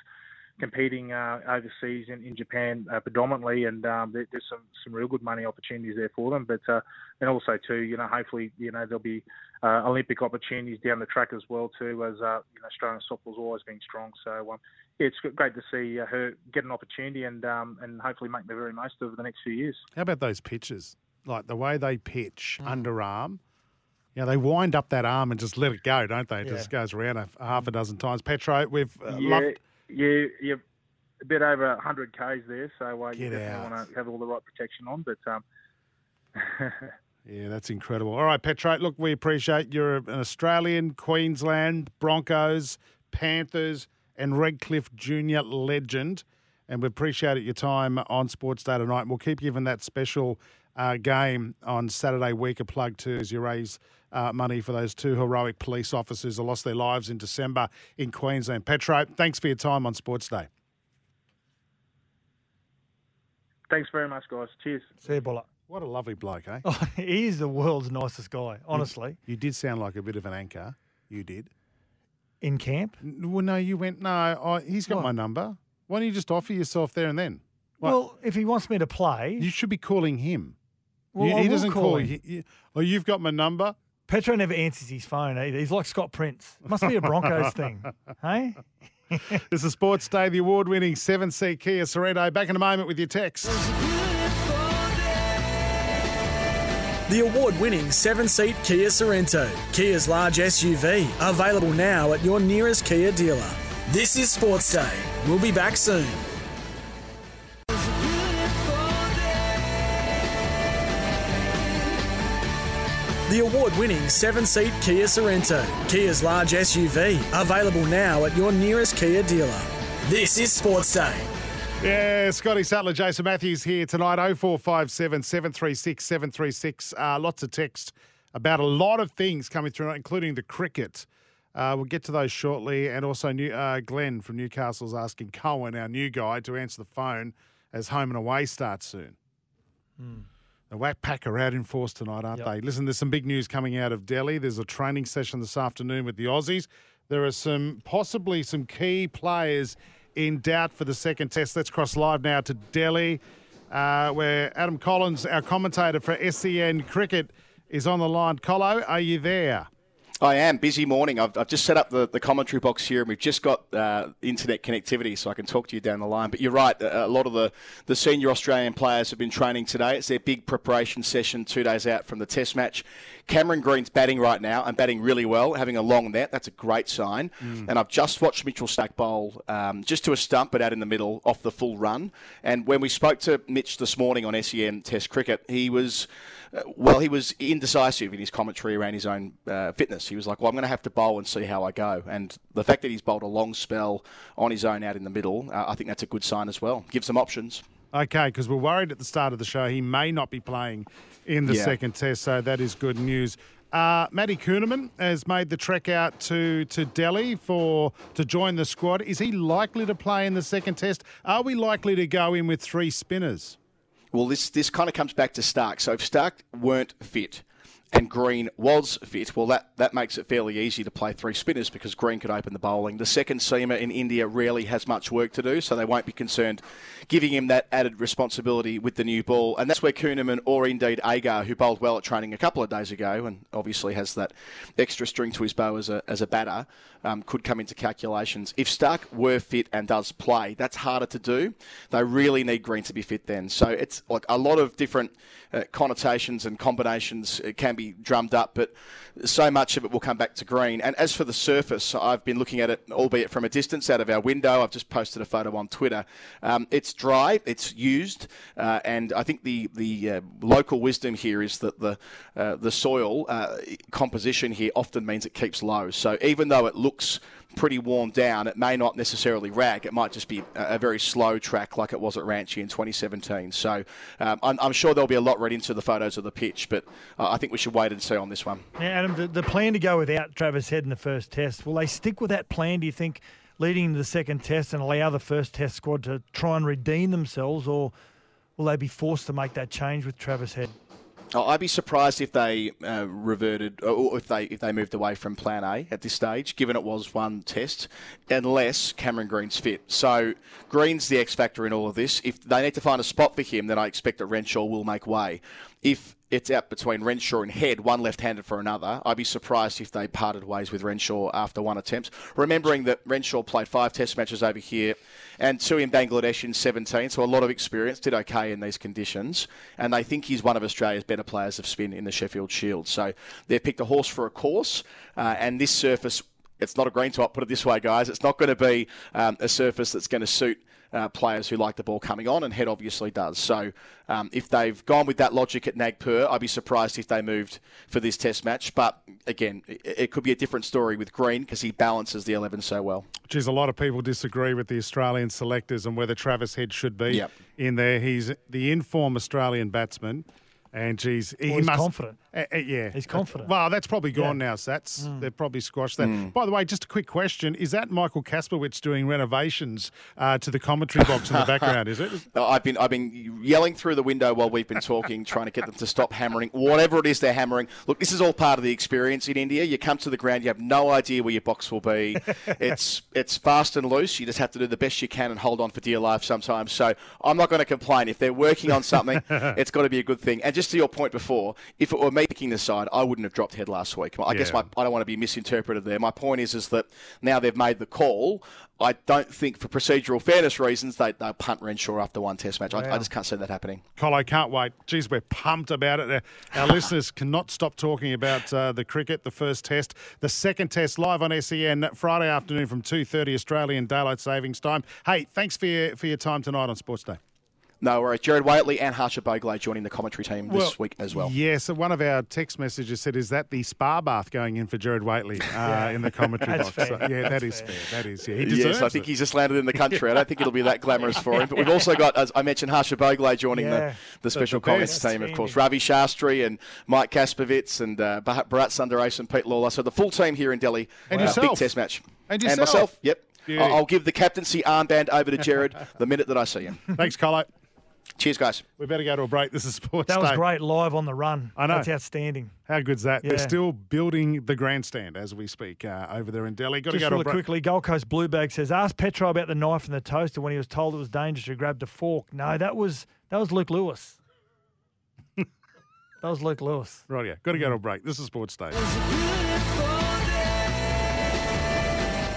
competing uh, overseas in, in Japan uh, predominantly, and um, there, there's some, some real good money opportunities there for them. But uh, and also too, you know, hopefully, you know, there'll be uh, Olympic opportunities down the track as well too, as uh, you know, Australian softball's always been strong. So um, yeah, it's great to see uh, her get an opportunity and um, and hopefully make the very most of the next few years. How about those pitches? Like the way they pitch Mm. underarm. You know, they wind up that arm and just let it go, don't they? It Yeah. just goes around a, a half a dozen times. Petro, we've uh, yeah, loved. Yeah, yeah, a bit over 100 k's there, so uh, you Get definitely out. want to have all the right protection on. But um, Yeah, that's incredible. All right, Petro, look, we appreciate you're an Australian, Queensland, Broncos, Panthers, and Redcliffe Junior legend. And we appreciate it, your time on Sports Day tonight. And we'll keep giving that special uh, game on Saturday week a plug too as you raise uh, money for those two heroic police officers who lost their lives in December in Queensland. Petro, thanks for your time on Sports Day. Thanks very much, guys. Cheers. See you, Buller. What a lovely bloke, eh? Oh, he is the world's nicest guy, honestly. You, you did sound like a bit of an anchor. You did. In camp? Well, no, you went, no, oh, he's got What? my number. Why don't you just offer yourself there and then? What? Well, if he wants me to play, you should be calling him. Well, You- I he will doesn't call call him. you. you- Oh, you've got my number? Petro never answers his phone either. He's like Scott Prince. Must be a Broncos thing, hey? This is Sports Day, the award winning seven seat Kia Sorento. Back in a moment with your text. The award winning seven seat Kia Sorento, Kia's large SUV, available now at your nearest Kia dealer. This is Sports Day. We'll be back soon. The award winning seven seat Kia Sorento, Kia's large SUV, available now at your nearest Kia dealer. This is Sports Day. Yeah, Scotty Sattler, Jason Matthews here tonight. 0457 736 736. Uh, lots of text about a lot of things coming through, including the cricket. Uh, we'll get to those shortly. And also, new, uh, Glenn from Newcastle's asking Cohen, our new guy, to answer the phone as home and away starts soon. The Whack Pack are out in force tonight, aren't Yep. they? Listen, there's some big news coming out of Delhi. There's a training session this afternoon with the Aussies. There are some possibly some key players in doubt for the second test. Let's cross live now to Delhi, uh, where Adam Collins, our commentator for SEN Cricket, is on the line. Colo, are you there? I am. Busy morning. I've, I've just set up the, the commentary box here and we've just got uh, internet connectivity so I can talk to you down the line. But you're right. A, lot of the, the senior Australian players have been training today. It's their big preparation session two days out from the test match. Cameron Green's batting right now and batting really well, having a long net. That's a great sign. And I've just watched Mitchell Starc bowl um, just to a stump, but out in the middle off the full run. And when we spoke to Mitch this morning on SEN Test Cricket, he was. Well, he was indecisive in his commentary around his own uh, fitness. He was like, "Well, I'm going to have to bowl and see how I go." And the fact that he's bowled a long spell on his own out in the middle, uh, I think that's a good sign as well. Gives them options. Okay, because we're worried at the start of the show he may not be playing in the Yeah. second test, so that is good news. Uh, Matty Kuhnemann has made the trek out to, to Delhi for to join the squad. Is he likely to play in the second test? Are we likely to go in with three spinners? Well, this this kind of comes back to Starc. So if Starc weren't fit and Green was fit, well, that, that makes it fairly easy to play three spinners because Green could open the bowling. The second seamer in India rarely has much work to do, so they won't be concerned giving him that added responsibility with the new ball. And that's where Kuhnemann or indeed Agar, who bowled well at training a couple of days ago and obviously has that extra string to his bow as a, as a batter, um, could come into calculations. If Starc were fit and does play, that's harder to do. They really need Green to be fit then. So it's like a lot of different uh, connotations and combinations uh, can be drummed up, but so much of it will come back to Green. And as for the surface, I've been looking at it, albeit from a distance out of our window. I've just posted a photo on Twitter. Um, it's dry, it's used, uh, and I think the the uh, local wisdom here is that the uh, the soil uh, composition here often means it keeps low. So even though it looks pretty worn down, it may not necessarily rag. It might just be a, a very slow track like it was at Ranchi in 2017. So um, I'm, I'm sure there'll be a lot read into the photos of the pitch, but uh, I think we should wait and see on this one. Now, Adam, the, the plan to go without Travis Head in the first test, will they stick with that plan, do you think, leading into the second test and allow the first test squad to try and redeem themselves, or will they be forced to make that change with Travis Head? Oh, I'd be surprised if they uh, reverted or if they if they moved away from Plan A at this stage, given it was one test, unless Cameron Green's fit. So Green's the X factor in all of this. If they need to find a spot for him, then I expect that Renshaw will make way. If it's out between Renshaw and Head, one left-handed for another, I'd be surprised if they parted ways with Renshaw after one attempt. Remembering that Renshaw played five Test matches over here and two in Bangladesh in 17, so a lot of experience, did okay in these conditions, and they think he's one of Australia's better players of spin in the Sheffield Shield. So they've picked a horse for a course, uh, and this surface. It's not a green top, put it this way, guys. It's not going to be um, a surface that's going to suit uh, players who like the ball coming on, and Head obviously does. So um, if they've gone with that logic at Nagpur, I'd be surprised if they moved for this Test match. But again, it, it could be a different story with Green because he balances the 11 so well. Geez, a lot of people disagree with the Australian selectors and whether Travis Head should be Yep. in there. He's the informed Australian batsman, and geez, he Well, he's must confident. Uh, uh, yeah. He's confident. Well, that's probably gone Yeah. now, Sats. Mm. They've probably squashed that. Mm. By the way, just a quick question. Is that Michael Kasprowicz doing renovations uh, to the commentary box in the background, is it? Uh, I've been I've been yelling through the window while we've been talking, trying to get them to stop hammering whatever it is they're hammering. Look, this is all part of the experience in India. You come to the ground, you have no idea where your box will be. it's it's fast and loose. You just have to do the best you can and hold on for dear life sometimes. So I'm not going to complain if they're working on something. it's got to be a good thing. And just to your point before, if it were me picking the side, I wouldn't have dropped head last week. I guess my I don't want to be misinterpreted there. My point is is that now they've made the call. I don't think for procedural fairness reasons they, they'll punt Renshaw after one test match. I, I just can't see that happening. Colo, can't wait. Geez, we're pumped about it. Our listeners cannot stop talking about uh, the cricket, the first test, the second test live on SEN Friday afternoon from 2.30 Australian Daylight Savings Time. Hey, thanks for your, for your time tonight on Sports Day. No worries. Jared Waitley and Harsha Bhogle joining the commentary team this Well, week as well. Yes, So one of our text messages said, "Is that the spa bath going in for Jared Waitley uh, in the commentary That's box?" fair. So, yeah, That's that is fair. fair. That is. Yeah, he deserves Yes, I think it. he's just landed in the country. I don't think it'll be that glamorous for him. But we've also got, as I mentioned, Harsha Bhogle joining Yeah. the, the special the comments best. team, of course. Ravi Shastri and Mike Kasprowicz and uh, Bharat Bharat Sundaresh and Pete Lalor. So the full team here in Delhi. And Uh, yourself. Big test match. And And yourself. myself, yep. Beauty. I'll I'll give the captaincy armband over to Jared the minute that I see him. Thanks, Colo. Cheers, guys. We better go to a break. This is Sports Day. That was Day. great live on the run. I know. That's outstanding. How good's that? They're still building the grandstand as we speak uh, over there in Delhi. Got to Just go to a really break. quickly, Gold Coast Blue Bag says, ask Petro about the knife and the toaster when he was told it was dangerous. He grabbed a fork. No, that was that was Luke Lewis. that was Luke Lewis. Right, yeah. Got to go to a break. This is Sports Day.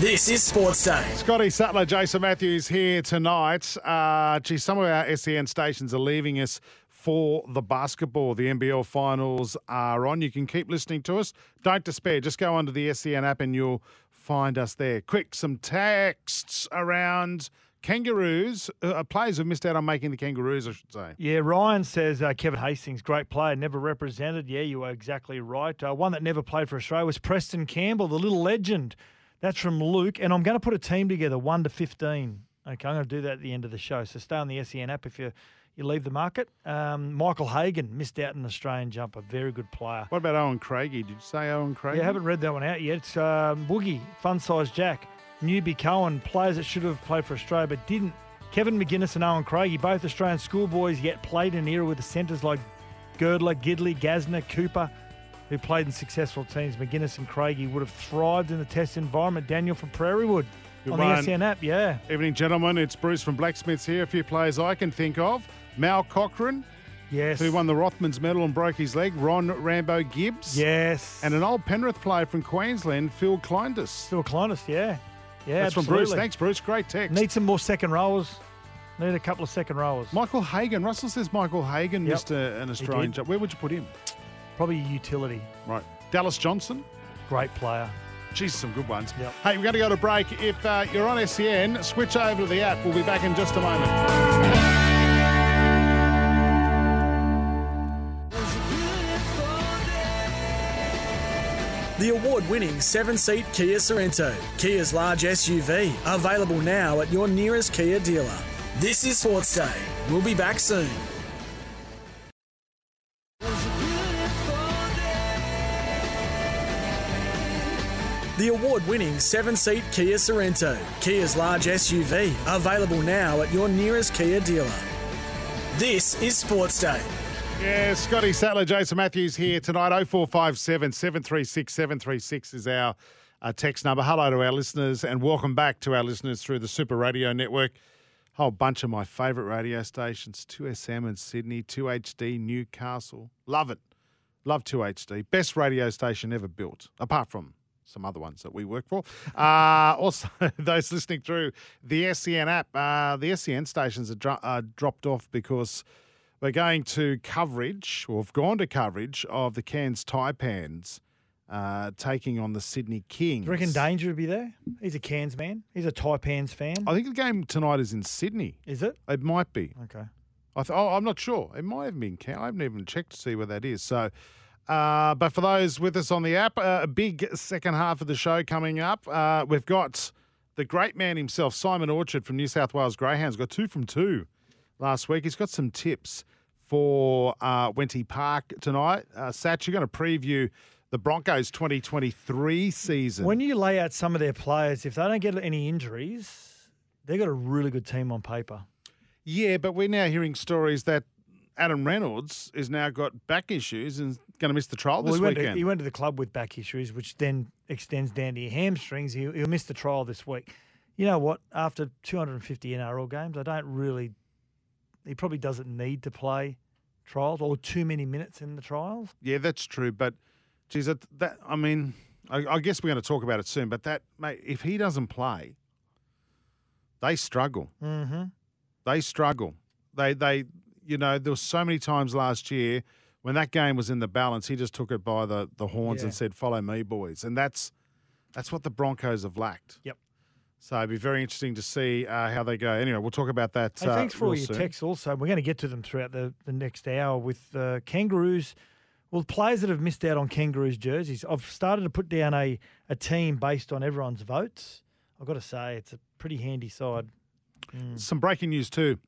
This is Sports Day. Scotty Sattler, Jason Matthews here tonight. Uh, gee, some of our SEN stations are leaving us for the basketball. The NBL finals are on. You can keep listening to us. Don't despair. Just go onto the SEN app and you'll find us there. Quick, some texts around kangaroos. Uh, players have missed out on making the kangaroos, I should say. Yeah, Ryan says uh, Kevin Hastings, great player, never represented. Yeah, you are exactly right. Uh, one that never played for Australia was Preston Campbell, the little legend. That's from Luke. And I'm going to put a team together, 1 to 15. Okay, I'm going to do that at the end of the show. So stay on the SEN app if you, you leave the market. Um, Michael Hagan missed out in the Australian jumper. Very good player. What about Owen Craigie? Did you say Owen Craigie? Yeah, I haven't read that one out yet. It's um, Boogie, Fun Size Jack, Newbie Cohen, players that should have played for Australia but didn't. Kevin McGuinness and Owen Craigie, both Australian schoolboys, yet played in an era with the centres like Girdler, Gidley, Gasnier, Cooper, who played in successful teams. McGuinness and Craigie would have thrived in the test environment. Daniel from Prairie Wood Good on one. the SN app, yeah. Evening, gentlemen. It's Bruce from Blacksmiths here. A few players I can think of. Mal Cochrane. Yes. Who won the Rothmans medal and broke his leg. Ron Rambo Gibbs. Yes. And an old Penrith player from Queensland, Phil Kleindus. Phil Kleindus, yeah. Yeah, That's from Bruce. absolutely. Thanks, Bruce. Great text. Need some more second rowers. Need a couple of second rowers. Michael Hagan. Russell says Michael Hagan Yep. missed a, an Australian job. Where would you put him? Probably a utility. Right. Dallas Johnson. Great player. Geez, some good ones. Yep. Hey, we're going to go to break. If uh, you're on SEN, switch over to the app. We'll be back in just a moment. The award winning seven seat Kia Sorento, Kia's large SUV, available now at your nearest Kia dealer. This is Sports Day. We'll be back soon. The award winning seven seat Kia Sorento, Kia's large SUV, available now at your nearest Kia dealer. This is Sports Day. Yeah, Scotty Sattler, Jason Matthews here tonight. 0457 736 736 is our uh, text number. Hello to our listeners and welcome back to our listeners through the Super Radio Network. Whole bunch of my favourite radio stations 2SM in Sydney, 2HD Newcastle. Love it. Love 2HD. Best radio station ever built, apart from some other ones that we work for. Uh, also, those listening through the SEN app, uh, the SEN stations are, dro- are dropped off because we're going to coverage, or have gone to coverage, of the Cairns Taipans uh, taking on the Sydney Kings. Do you reckon Danger would be there? He's a Cairns man. He's a Taipans fan. I think the game tonight is in Sydney. Is it? It might be. Okay. I th- oh, I'm not sure. It might have been. Ca- I haven't even checked to see where that is. So, uh, but for those with us on the app, uh, a big second half of the show coming up. Uh, we've got the great man himself, Simon Orchard from New South Wales Greyhounds. Got two from two last week. He's got some tips for uh, Wenty Park tonight. Uh, Satch, you're going to preview the Broncos 2023 season. When you lay out some of their players, if they don't get any injuries, they've got a really good team on paper. Yeah, but we're now hearing stories that Adam Reynolds has now got back issues and going to miss the trial Well, this he, went to, weekend. he went to the club with back issues, which then extends down to your hamstrings. He'll, he'll miss the trial this week. You know what? After 250 NRL games, I don't really. He probably doesn't need to play trials or too many minutes in the trials. Yeah, that's true. But, geez, that, that I mean, I, I guess we're going to talk about it soon. But that, mate, if he doesn't play, they struggle. Mm-hmm. They struggle. They, they, you know, there was so many times last year when that game was in the balance, he just took it by the, the horns and said, "Follow me, boys." And that's that's what the Broncos have lacked. Yep. So it'd be very interesting to see uh, how they go. Anyway, we'll talk about that. Hey, uh, thanks for all your soon. texts. Also, we're going to get to them throughout the, the next hour with uh, Kangaroos. Well, players that have missed out on Kangaroos jerseys. I've started to put down a, a team based on everyone's votes. I've got to say, it's a pretty handy side. Some breaking news too.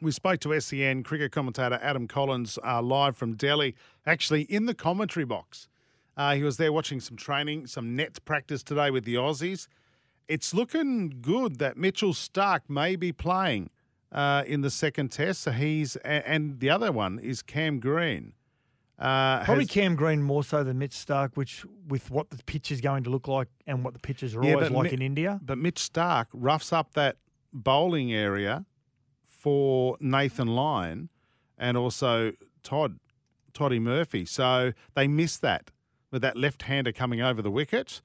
We spoke to SEN cricket commentator Adam Collins uh, live from Delhi, actually in the commentary box. Uh, he was there watching some training, some net practice today with the Aussies. It's looking good that Mitchell Starc may be playing uh, in the second test. So he's and the other one is Cam Green. Uh, Probably has- Cam Green more so than Mitch Starc, which with what the pitch is going to look like and what the pitches are Yeah, always like Mi- in India. But Mitch Starc roughs up that bowling area for Nathan Lyon and also Todd, Toddy Murphy. So they missed that with that left hander coming over the wicket.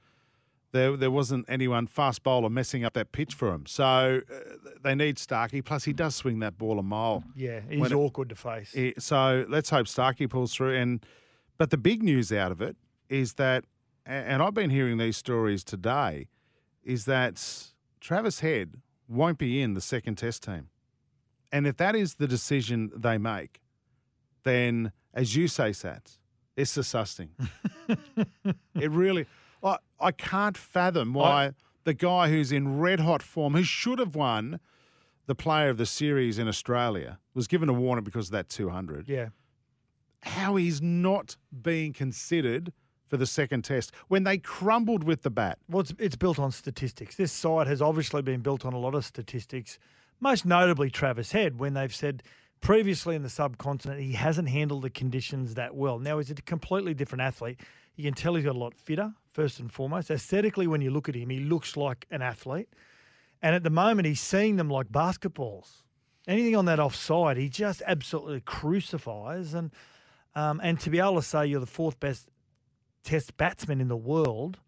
There, there wasn't anyone fast bowler messing up that pitch for him. So uh, they need Starkey. Plus, he does swing that ball a mile. Yeah, he's it- awkward to face. Eh, so let's hope Starkey pulls through. And but the big news out of it is that, and I've been hearing these stories today, is that Travis Head won't be in the second Test team. And if that is the decision they make, then as you say, Sats, it's disgusting. it really, I I can't fathom why the guy who's in red hot form, who should have won the player of the series in Australia, was given a warning because of that 200. Yeah. How he's not being considered for the second test when they crumbled with the bat. Well, it's, it's built on statistics. This side has obviously been built on a lot of statistics, most notably Travis Head, when they've said previously in the subcontinent he hasn't handled the conditions that well. Now, he's a completely different athlete. You can tell he's got a lot fitter, first and foremost. Aesthetically, when you look at him, he looks like an athlete. And at the moment, he's seeing them like basketballs. Anything on that offside, he just absolutely crucifies. And um, and to be able to say you're the fourth best Test batsman in the world,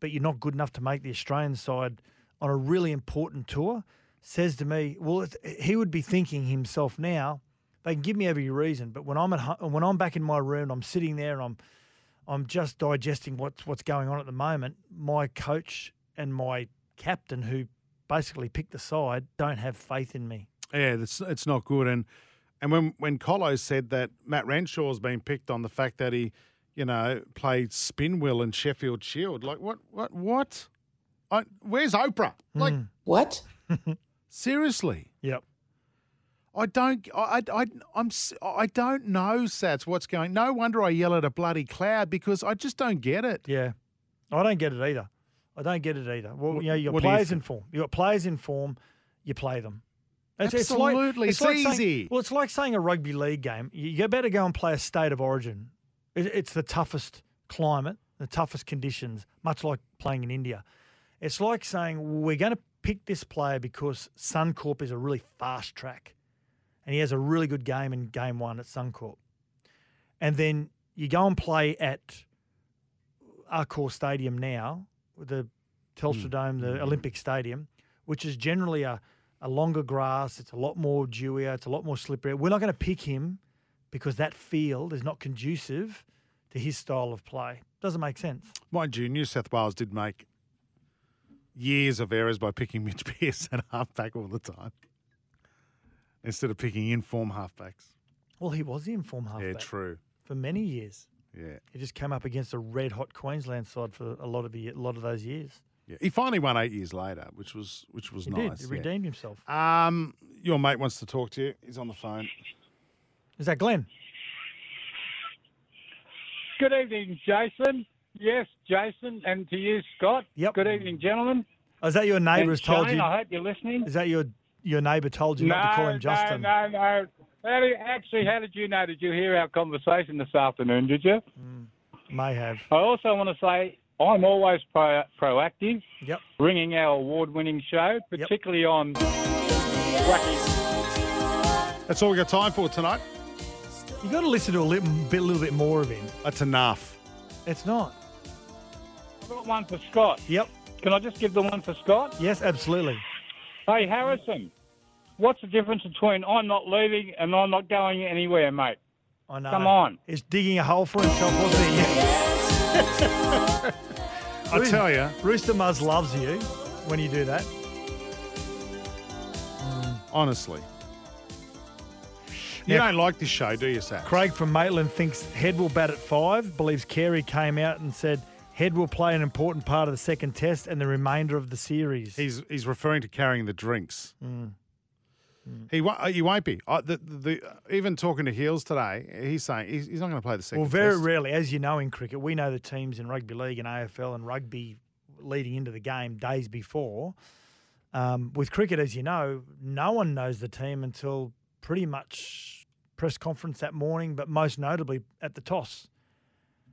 but you're not good enough to make the Australian side on a really important tour, says to me, well, he would be thinking himself now. They can give me every reason, but when I'm at home, when I'm back in my room, I'm sitting there and I'm I'm just digesting what's what's going on at the moment. My coach and my captain, who basically picked the side, don't have faith in me. Yeah, it's it's not good. And and when when Colo said that Matt Renshaw's been picked on the fact that he, you know, played spin wheel in Sheffield Shield, like what what what? I, where's Oprah? Like hmm. what? seriously? Yep. I don't. I, I, I'm. I don't know, Sats. What's going? No wonder I yell at a bloody cloud because I just don't get it. Yeah, I don't get it either. I don't get it either. Well, What- you know, you got what you players in form. You got players in form. You play them. like- Absolutely, it's like saying- easy. well, it's like saying a rugby league game. You you better go and play a state of origin. It, it's the toughest climate, the toughest conditions, much like playing in India. It's like saying we're going to pick this player because Suncorp is a really fast track, and he has a really good game in game one at Suncorp, and then you go and play at Accor Stadium now, the Telstra hmm. Dome, the hmm. Olympic Stadium, which is generally a, a longer grass. It's a lot more dewier. It's a lot more slippery. We're not going to pick him because that field is not conducive to his style of play. Doesn't make sense. Mind you, New South Wales did make years of errors by picking Mitch Pearce at halfback all the time instead of picking inform halfbacks. Well, he was the inform halfback. Yeah, true. For many years. Yeah. He just came up against a red hot Queensland side for a lot of the, a lot of those years. Yeah. He finally won eight years later, which was which was He nice. did. He yeah. redeemed himself. Um, your mate wants to talk to you. He's on the phone. Is that Glenn? Good evening, Jason. Yes, Jason, and to you, Scott. Yep. Good evening, gentlemen. Oh, is that your neighbour And has told Shane, you? I hope you're listening. Is that your your neighbour told you no, not to call him Justin? no, no, no. How do- Actually, how did you know? Did you hear our conversation this afternoon? Did you? Mm, may have. I also want to say I'm always pro- proactive. Yep. Ringing our award-winning show, particularly on. That's all we got time for tonight. You got to listen to a little bit, little bit more of him. That's enough. It's not. I've got one for Scott. Yep. Can I just give the one for Scott? Yes, absolutely. Hey, Harrison, what's the difference between I'm not leaving and I'm not going anywhere, mate? I know. Come on. He's digging a hole for himself, wasn't he? I tell you. Rooster Muzz loves you when you do that. Mm, honestly. You Now- don't like this show, do you, Sam? Craig from Maitland thinks Head will bat at five, believes Carey came out and said Head will play an important part of the second test and the remainder of the series. He's he's referring to carrying the drinks. Mm. He won't. He won't be. I, the, the, the, even talking to Heels today, he's saying he's, he's not going to play the second. Well, very test. rarely, as you know in cricket, we know the teams in rugby league and AFL and rugby leading into the game days before. Um, with cricket, as you know, no one knows the team until pretty much press conference that morning, but most notably at the toss.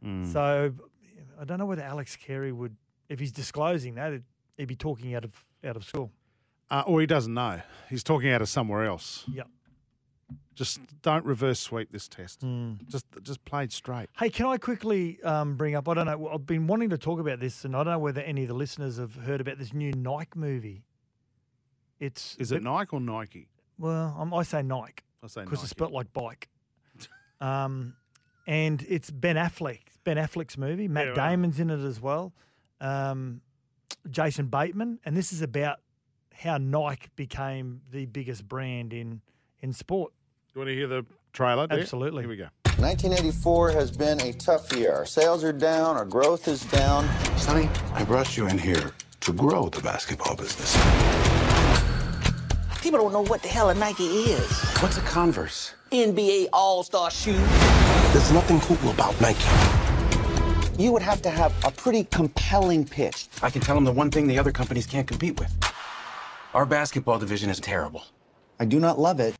Mm. So I don't know whether Alex Carey would, if he's disclosing that, he'd be talking out of out of school. Uh, or he doesn't know. He's talking out of somewhere else. Yep. Just don't reverse sweep this test. Mm. Just just play it straight. Hey, can I quickly um, bring up? I don't know. I've been wanting to talk about this, and I don't know whether any of the listeners have heard about this new Nike movie. It's Is it Nike or Nike? Well, um, I say Nike. I say because it's spelt like bike. um, and it's Ben Affleck. It's Ben Affleck's movie. Matt Yeah, right. Damon's in it as well. Um, Jason Bateman, and this is about how Nike became the biggest brand in in sport. You want to hear the trailer? there? Absolutely. Here we go. 1984 has been a tough year. Our sales are down, our growth is down. Sonny, I brought you in here to grow the basketball business. People don't know what the hell a Nike is. What's a Converse? NBA All Star shoe. There's nothing cool about Nike. You would have to have a pretty compelling pitch. I can tell them the one thing the other companies can't compete with. Our basketball division is terrible. I do not love it.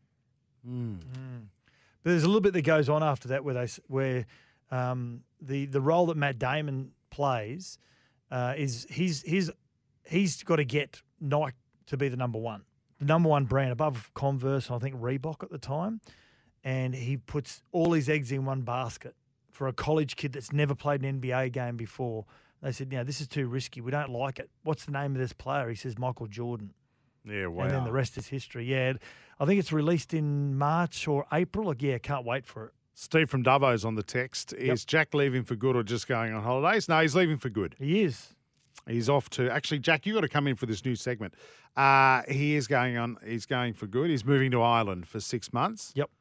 But there's a little bit that goes on after that where they where um, the the role that Matt Damon plays uh, is he's he's he's got to get Nike to be the number one, the number one brand above Converse and I think Reebok at the time, and he puts all his eggs in one basket for a college kid that's never played an NBA game before. They said, you know, this is too risky. We don't like it. What's the name of this player? He says Michael Jordan. Yeah, wow. And then the rest is history. Yeah, I think it's released in March or April. Like, yeah, can't wait for it. Steve from Dubbo's on the text. Is Jack leaving for good or just going on holidays? No, he's leaving for good. He is. He's off to actually, Jack. You got to come in for this new segment. Uh, he is going on. He's going for good. He's moving to Ireland for six months. Yep.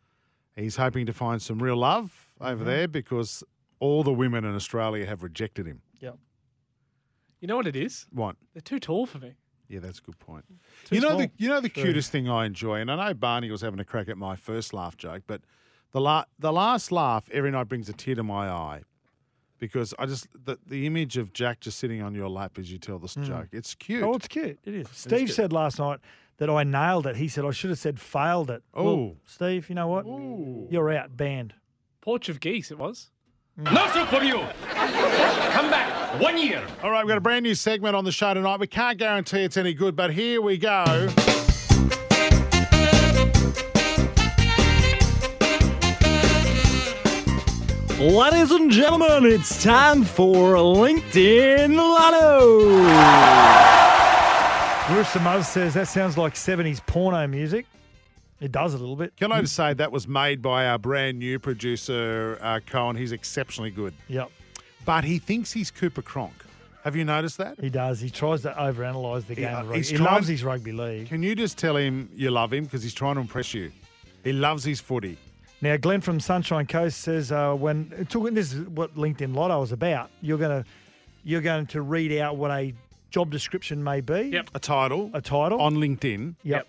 He's hoping to find some real love over Mhm. there because all the women in Australia have rejected him. Yep. You know what it is? What? They're too tall for me. Yeah, that's a good point. Too you know small. the you know the Sure. cutest thing I enjoy, and I know Barney was having a crack at my first laugh joke, but the la- the last laugh every night brings a tear to my eye because I just the, the image of Jack just sitting on your lap as you tell this Mm. joke. It's cute. Oh, it's cute. It is. Steve cute. said last night that I nailed it. He said I should have said failed it. Well, Oh. Steve, you know what? You're out, banned. Portuguese, it was. Mm. Nothing for you. Come back one year. All right, we've got a brand new segment on the show tonight. We can't guarantee it's any good, but here we go. Ladies and gentlemen, it's time for LinkedIn Lotto. Rooster Muzz says that sounds like 70s porno music. It does a little bit. Can I just say that was made by our brand new producer, uh, Cohen. He's exceptionally good. Yep. But he thinks he's Cooper Cronk. Have you noticed that? He does. He tries to overanalyze the game. Yeah, of rugby. He trying- loves his rugby league. Can you just tell him you love him because he's trying to impress you? He loves his footy. Now, Glenn from Sunshine Coast says uh, when talking this is what LinkedIn Lotto is about. You're gonna you're going to read out what a job description may be. Yep. A title. A title on LinkedIn. Yep.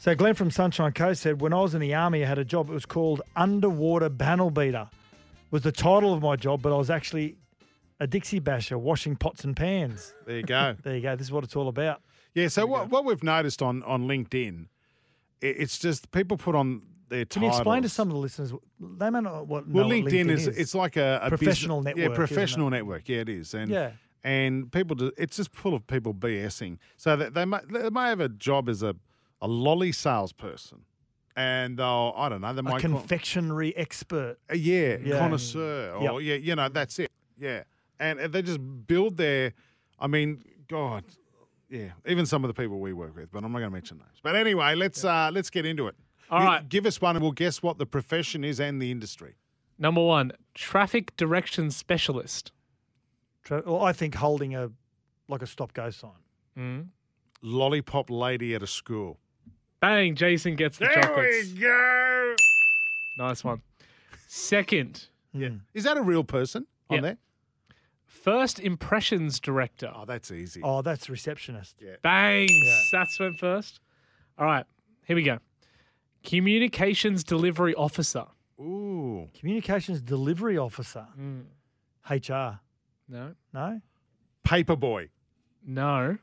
So Glenn from Sunshine Coast said, when I was in the army, I had a job. It was called underwater panel beater. Was the title of my job, but I was actually a Dixie basher washing pots and pans. There you go. there you go. This is what it's all about. Yeah. So what, what we've noticed on on LinkedIn, i- it's just people put on their Can you explain to some of the listeners? They may not what. Well, know what LinkedIn, LinkedIn is, it's like a, a professional business, network. Yeah, it? professional network. Yeah, it is. And Yeah. and people, do, it's just full of people BSing. So that they may they may have a job as a a lolly salesperson, and they'll I don't know they might call- confectionery expert. Uh, yeah, Yeah. connoisseur, or yeah, you know, that's it. Yeah, and they just build their. I mean, God, yeah, even some of the people we work with, but I'm not going to mention names. But anyway, let's uh let's get into it. All You right. give us one, and we'll guess what the profession is and the industry. Number one, traffic direction specialist. Tra- Well, I think holding a like a stop go sign. Mm. Lollipop lady at a school. Bang! Jason gets the There chocolates. we go. Nice one. Second, Yeah, is that a real person on Yeah. there? first impressions director. Oh, that's easy. Oh, that's receptionist. Yeah. Bangs. Yeah. That's went first. All right, here we go. Communications delivery officer. Ooh, Communications delivery officer. Mm. HR. No. No. paperboy. No.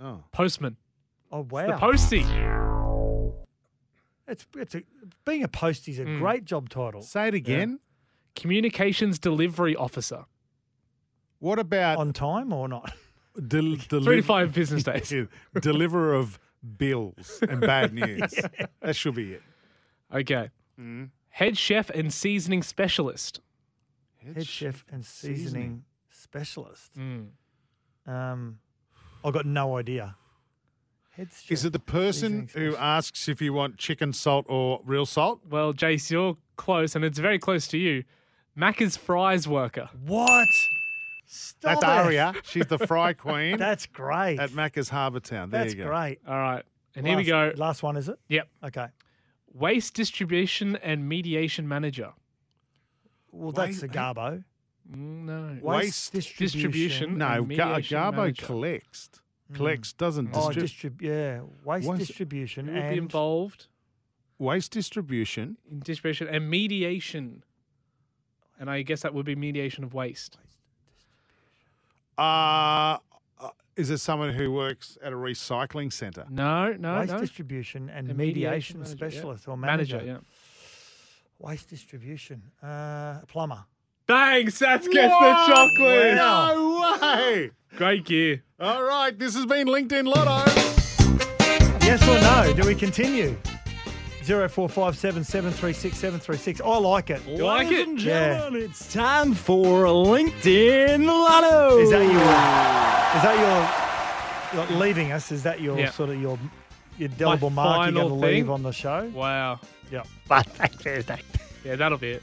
Oh, Postman. Oh wow. The postie. It's it's a being a postie is a Mm. great job title. say it again. Communications delivery officer. What about On time or not? del- Three to five business days. Deliverer of bills and bad news. That should be it. Okay. Mm. Head chef and seasoning specialist. Head chef and seasoning, seasoning. specialist. Mm. Um, I've got no idea. Head chef. Is it the person who asks if you want chicken salt or real salt? Well, Jace, you're close, and it's very close to you. Macca's fries worker. What? Stop That's it. Aria. She's the fry queen That's great. at Macca's Harbour Town. There That's you go. great. All right. And here we go. Last- Last one, is it? Yep. Okay. Waste distribution and mediation manager. Well, that's Wait, a Garbo. Mm, No. Waste distribution. distribution. No, and Ga- mediation Garbo manager. collects. Collects, doesn't Oh, distribute. distrib- yeah. Waste Waste- distribution Who would and be involved Waste distribution. in distribution and mediation. And I guess that would be mediation of waste. Uh, uh, is it someone who works at a recycling centre? No, no, waste no. distribution and A mediation, manager, yeah. specialist or manager. Manager, yeah. Waste distribution. Uh, plumber. Thanks, that's gets the chocolate. No way! Great gear. All right, this has been LinkedIn Lotto. Yes or no? Do we continue? Zero four five seven seven three six seven three six. I like it. You like Ladies it? and Yeah. gentlemen, it's time for LinkedIn Lotto. Is that your? Is that your? Like leaving us? Is that your Yeah. sort of your your indelible mark you're final going to leave on the show? Wow. Yeah. But Thursday. Yeah, that'll be it.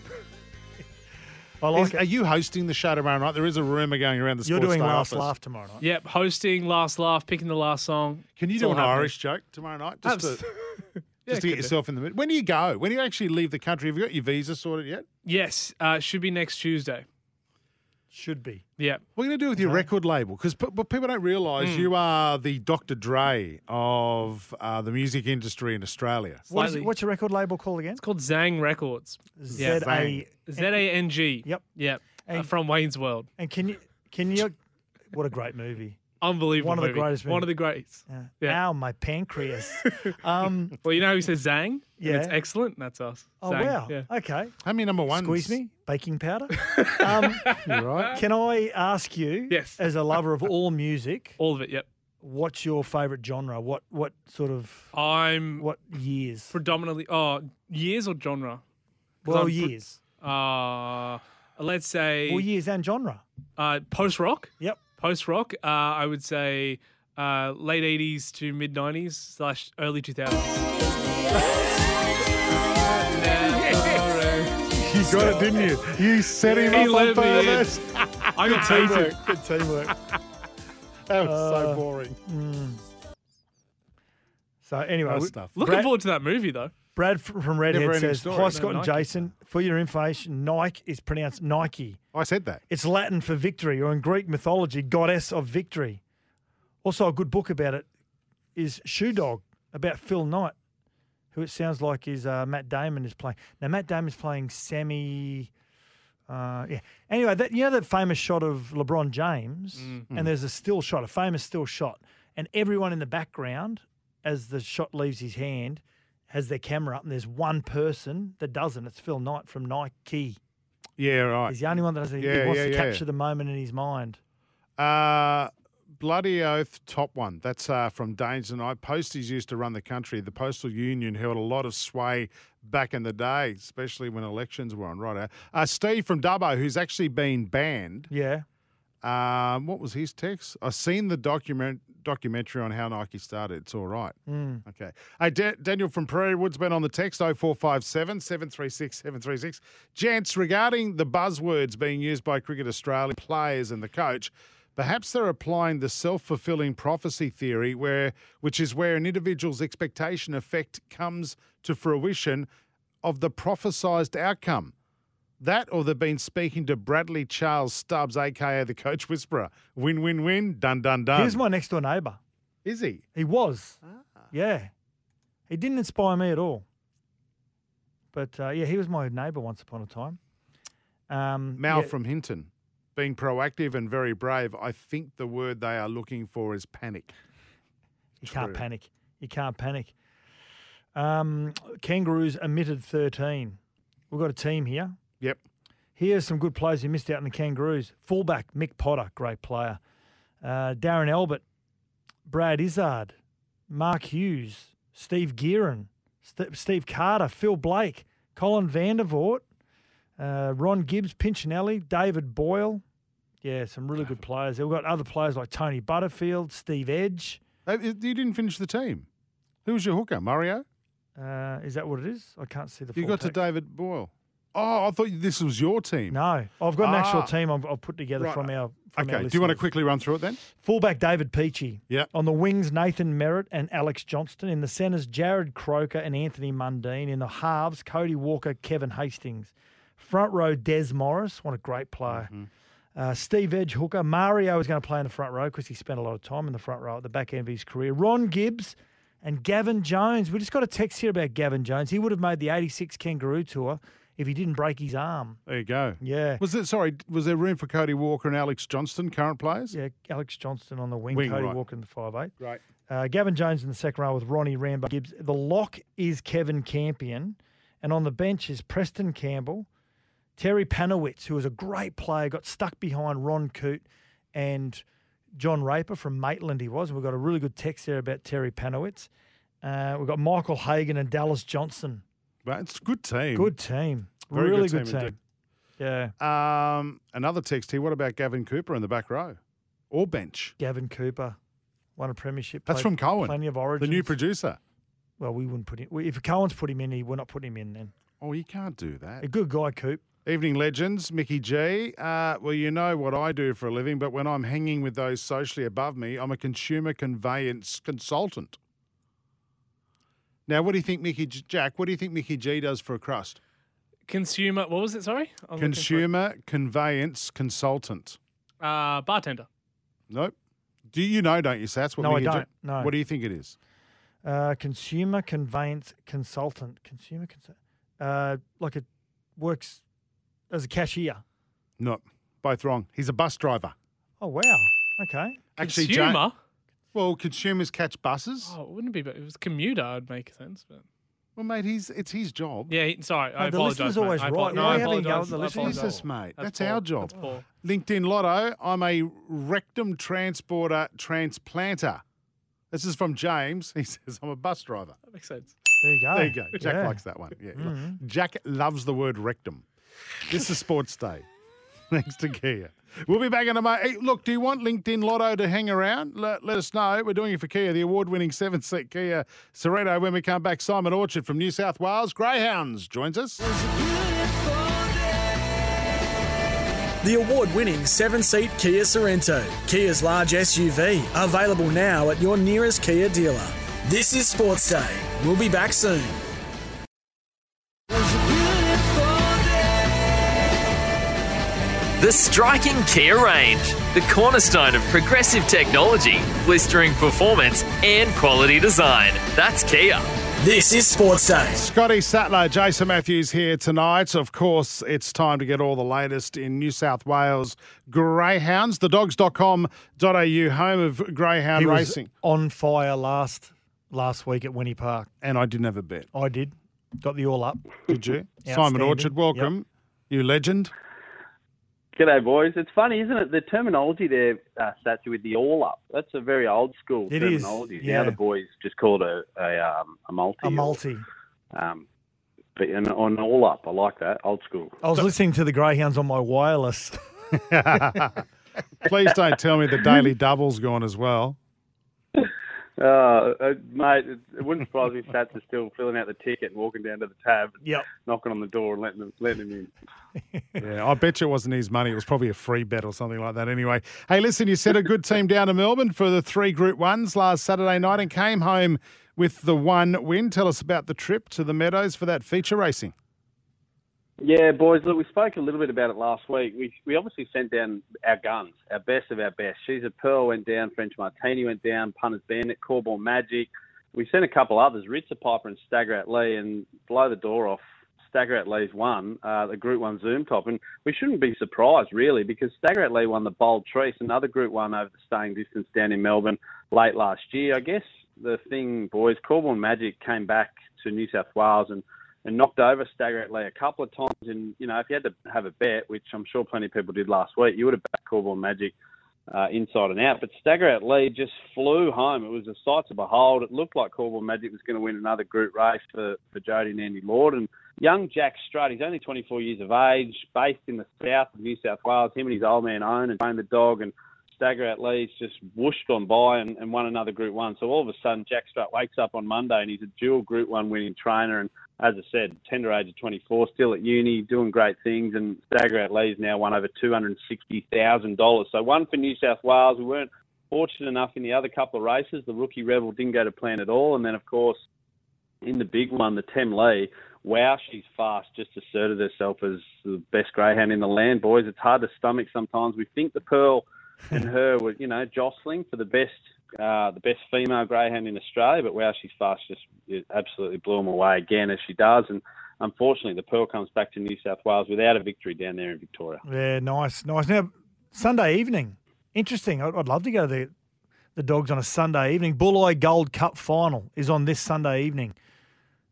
I like Is- it. are you hosting the show tomorrow night? There is a rumour going around the You're doing Day last office. laugh tomorrow night. Yep, hosting last laugh, picking the last song. Can you It's do an happening. Irish joke tomorrow night? Just Abs- to, Yeah, just to get could do. yourself in the mood. When do you go? When do you actually leave the country? Have you got your visa sorted yet? Yes, uh, should be next Tuesday. Should be. Yeah. What are you going to do with your record label? Because but people don't realise Hmm. you are the Dr. Dre of uh, the music industry in Australia. What is, Slightly. what's your record label called again? It's called Zang Records. Z Yeah, A. Z A N G. Yep. Yep. Uh, from Wayne's World. And can you can you? What a great movie. Unbelievable. One of the movie. greatest One of the greats. Yeah. Yeah. Ow, my pancreas. um. Well, you know who says Zang? And Yeah. It's excellent. That's us. Oh Zang. wow. Yeah. Okay. How many number ones? Squeeze me. Baking powder. um, You're right. can I ask you? Yes. As a lover of all music, All of it. Yep. what's your favourite genre? What what sort of I'm what years? predominantly. Oh, years or genre? Well, I'm pre- years. Uh, let's say Well, years and genre. uh, post rock. Yep post rock, uh, I would say uh, late 80s to mid 90s slash early 2000s. you got it, didn't you? You set him he up on purpose. I got teamwork. Good teamwork. That was uh, so boring. Mm. So anyway, looking forward to that movie though. Brad from Redhead Never-ending says, story. "Hi No, Scott and Nike. Jason. For your information, Nike is pronounced Nike. I said that. It's Latin for victory, or in Greek mythology, goddess of victory. Also, a good book about it is Shoe Dog about Phil Knight, who it sounds like is uh, Matt Damon is playing. Now, Matt Damon is playing Sammy. Uh, yeah. Anyway, that you know that famous shot of LeBron James, Mm. and there's a still shot, a famous still shot, and everyone in the background, as the shot leaves his hand, has their camera up, and there's one person that doesn't. It's Phil Knight from Nike. Yeah, right. He's the only one that does it. Yeah, he wants yeah, to yeah. capture the moment in his mind. Uh, Bloody Oath Top One. That's uh, from Danes and I. Posties used to run the country. The Postal Union held a lot of sway back in the day, especially when elections were on. Right. Uh, Steve from Dubbo, who's actually been banned. Yeah. Um, what was his text? I've seen the document documentary on how Nike started. It's all right. Mm. Okay. Hey, Da- Daniel from Prairie Woods been on the text 0457 736 736. Gents, regarding the buzzwords being used by Cricket Australia players and the coach, perhaps they're applying the self fulfilling prophecy theory, where which is where an individual's expectation effect comes to fruition of the prophesized outcome. That or they've been speaking to Bradley Charles Stubbs, aka the coach whisperer. Win, win, win. Dun, dun, dun. He was my next door neighbour. Is he? He was. Yeah. He didn't inspire me at all. But uh, yeah, he was my neighbour once upon a time. Um, Mal yeah, from Hinton. Being proactive and very brave. I think the word they are looking for is panic. You can't panic. You can't panic. Um, Kangaroos omitted 13. We've got a team here. Yep. Here's some good players who missed out in the Kangaroos. Fullback, Mick Potter, great player. Uh, Darren Albert, Brad Izzard, Mark Hughes, Steve Gearon, St- Steve Carter, Phil Blake, Colin Vandervoort, uh, Ron Gibbs, Pinchinelli, David Boyle. Yeah, some really good players. We've got other players like Tony Butterfield, Steve Edge. Uh, You didn't finish the team. Who was your hooker? Mario? Uh, is that what it is? I can't see the You full got to text. David Boyle. Oh, I thought this was your team. No, I've got an actual Ah. team I've, I've put together Right. from our. From our Okay. Do you want to quickly run through it then? Fullback David Peachey. Yeah. On the wings, Nathan Merritt and Alex Johnston. In the centres, Jarrod Croker and Anthony Mundine. In the halves, Cody Walker, Kevin Hastings. Front row, Des Morris. What a great player. Mm-hmm. Uh, Steve Edge hooker. Mario is going to play in the front row because he spent a lot of time in the front row at the back end of his career. Ron Gibbs and Gavin Jones. We just got a text here about Gavin Jones. He would have made the 86 Kangaroo Tour if he didn't break his arm. There you go. Yeah. Was it sorry? Was there room for Cody Walker and Alex Johnston, current players? Yeah, Alex Johnston on the wing, Wing, Cody right. Walker in the five eight. Right. Uh, Gavin Jones in the second row with Ronnie Rambo Gibbs. The lock is Kevin Campion, and on the bench is Preston Campbell, Terry Panowitz, who was a great player, got stuck behind Ron Coote and John Raper from Maitland. He was. We've got a really good text there about Terry Panowitz. Uh, we've got Michael Hagan and Dallas Johnson. Right, it's a good team. Good team. Very really good good team team. Yeah. Um, another text here. What about Gavin Cooper in the back row or bench? Gavin Cooper won a premiership. That's from Cohen. Plenty of origins. The new producer. Well, we wouldn't put him. If Cohen's put him in, he, we're not putting him in then. Oh, you can't do that. A good guy, Coop. Evening legends, Mickey G. Uh, well, you know what I do for a living, but when I'm hanging with those socially above me, I'm a consumer conveyance consultant. Now, what do you think, Mickey G- Jack? What do you think Mickey G does for a crust? Consumer. What was it? Sorry. I'm looking for it. Consumer conveyance consultant. Uh, bartender. Nope. Do you know? Don't you? So that's what. No, I Mickey J- don't. No. What do you think it is? Uh, consumer conveyance consultant. Consumer consult. Uh, like it works as a cashier. No, both wrong. He's a bus driver. Oh wow. Okay. Actually, Ja- Consumer. Well, consumers catch buses. Oh, it wouldn't be, but it was commuter. It'd make sense, but Well, mate, he's it's his job. yeah. he- Sorry, I Mate, the apologize. listener's mate. always I right. apo- No, Why I are you having a go apologize. the I listeners? apologize. Jesus, mate. That's, poor. our job. That's poor. LinkedIn Lotto, I'm a rectum transporter transplanter. This is from James. He says, I'm a bus driver. That makes sense. There you go. There you go. Jack Yeah. likes that one. Yeah. Jack loves the word rectum. This is Sports Day. Thanks to Kia. We'll be back in a moment. Hey, look, do you want LinkedIn Lotto to hang around? Let, let us know. We're doing it for Kia, the award winning seven seat Kia Sorento. When we come back, Simon Orchard from New South Wales Greyhounds joins us. The award winning seven seat Kia Sorento, Kia's large SUV, available now at your nearest Kia dealer. This is Sports Day. We'll be back soon. The striking Kia range, the cornerstone of progressive technology, blistering performance, and quality design. That's Kia. This is Sports Day. Scotty Sattler, Jason Matthews here tonight. Of course, it's time to get all the latest in New South Wales greyhounds. Thedogs.com.au, home of greyhound He was racing. on fire last last week at Wenty Park. And I didn't have a bet. I did. Got the all up. Did you? Simon Orchard, welcome. You legend. G'day, boys. It's funny, isn't it? The terminology there, uh, Satsy, with the all up. That's a very old school It is, terminology. yeah. Now the boys just call it a a, um, a multi. A multi. Um, but an, an all up, I like that. Old school. I was listening to the Greyhounds on my wireless. Please don't tell me the daily double's gone as well. Uh, uh, mate, it, it wouldn't surprise me if Sats is still filling out the ticket and walking down to the tab, Yep. knocking on the door and letting them, letting him in. Yeah, I bet you it wasn't his money. It was probably a free bet or something like that. Anyway, hey, listen, you sent a good team down to Melbourne for the three Group Ones last Saturday night and came home with the one win. Tell us about the trip to the Meadows for that feature racing. Yeah, boys. Look, we spoke a little bit about it last week. We we obviously sent down our guns, our best of our best. She's a Pearl went down, French Martini went down, Punters Bandit, Corborn Magic. We sent a couple others, Ritzer Piper and Stagger at Lee, and blow the door off. Stagger at Lee's won uh, the Group One Zoom Top, and we shouldn't be surprised really because Stagger at Lee won the Bold Trease, another Group One over the staying distance down in Melbourne late last year. I guess the thing, boys, Corborn Magic came back to New South Wales and and knocked over Stagger Lee a couple of times. And, you know, if you had to have a bet, which I'm sure plenty of people did last week, you would have backed Corborn Magic uh, inside and out. But Stagger Lee just flew home. It was a sight to behold. It looked like Corborn Magic was going to win another group race for, for Jody and Andy Lord. And young Jack Strutt, he's only 24 years of age, based in the south of New South Wales. Him and his old man own and train the dog. And Stagger at Lee's just whooshed on by and, and won another Group One. So all of a sudden, Jack Strutt wakes up on Monday and he's a dual Group One winning trainer. And as I said, tender age of 24, still at uni, doing great things. And Stagger at Lee's now won over $260,000. So one for New South Wales. We weren't fortunate enough in the other couple of races. The Rookie Rebel didn't go to plan at all. And then, of course, in the big one, the Tem Lee, wow, she's fast. Just asserted herself as the best greyhound in the land, boys. It's hard to stomach sometimes. We think the Pearl and her were, you know, jostling for the best, uh, the best female greyhound in Australia. But wow, she's fast. Just it absolutely blew them away again as she does. And unfortunately, the Pearl comes back to New South Wales without a victory down there in Victoria. Yeah, nice, nice. Now, Sunday evening, interesting. I'd, I'd love to go to the the dogs on a Sunday evening. Bulli Gold Cup final is on this Sunday evening,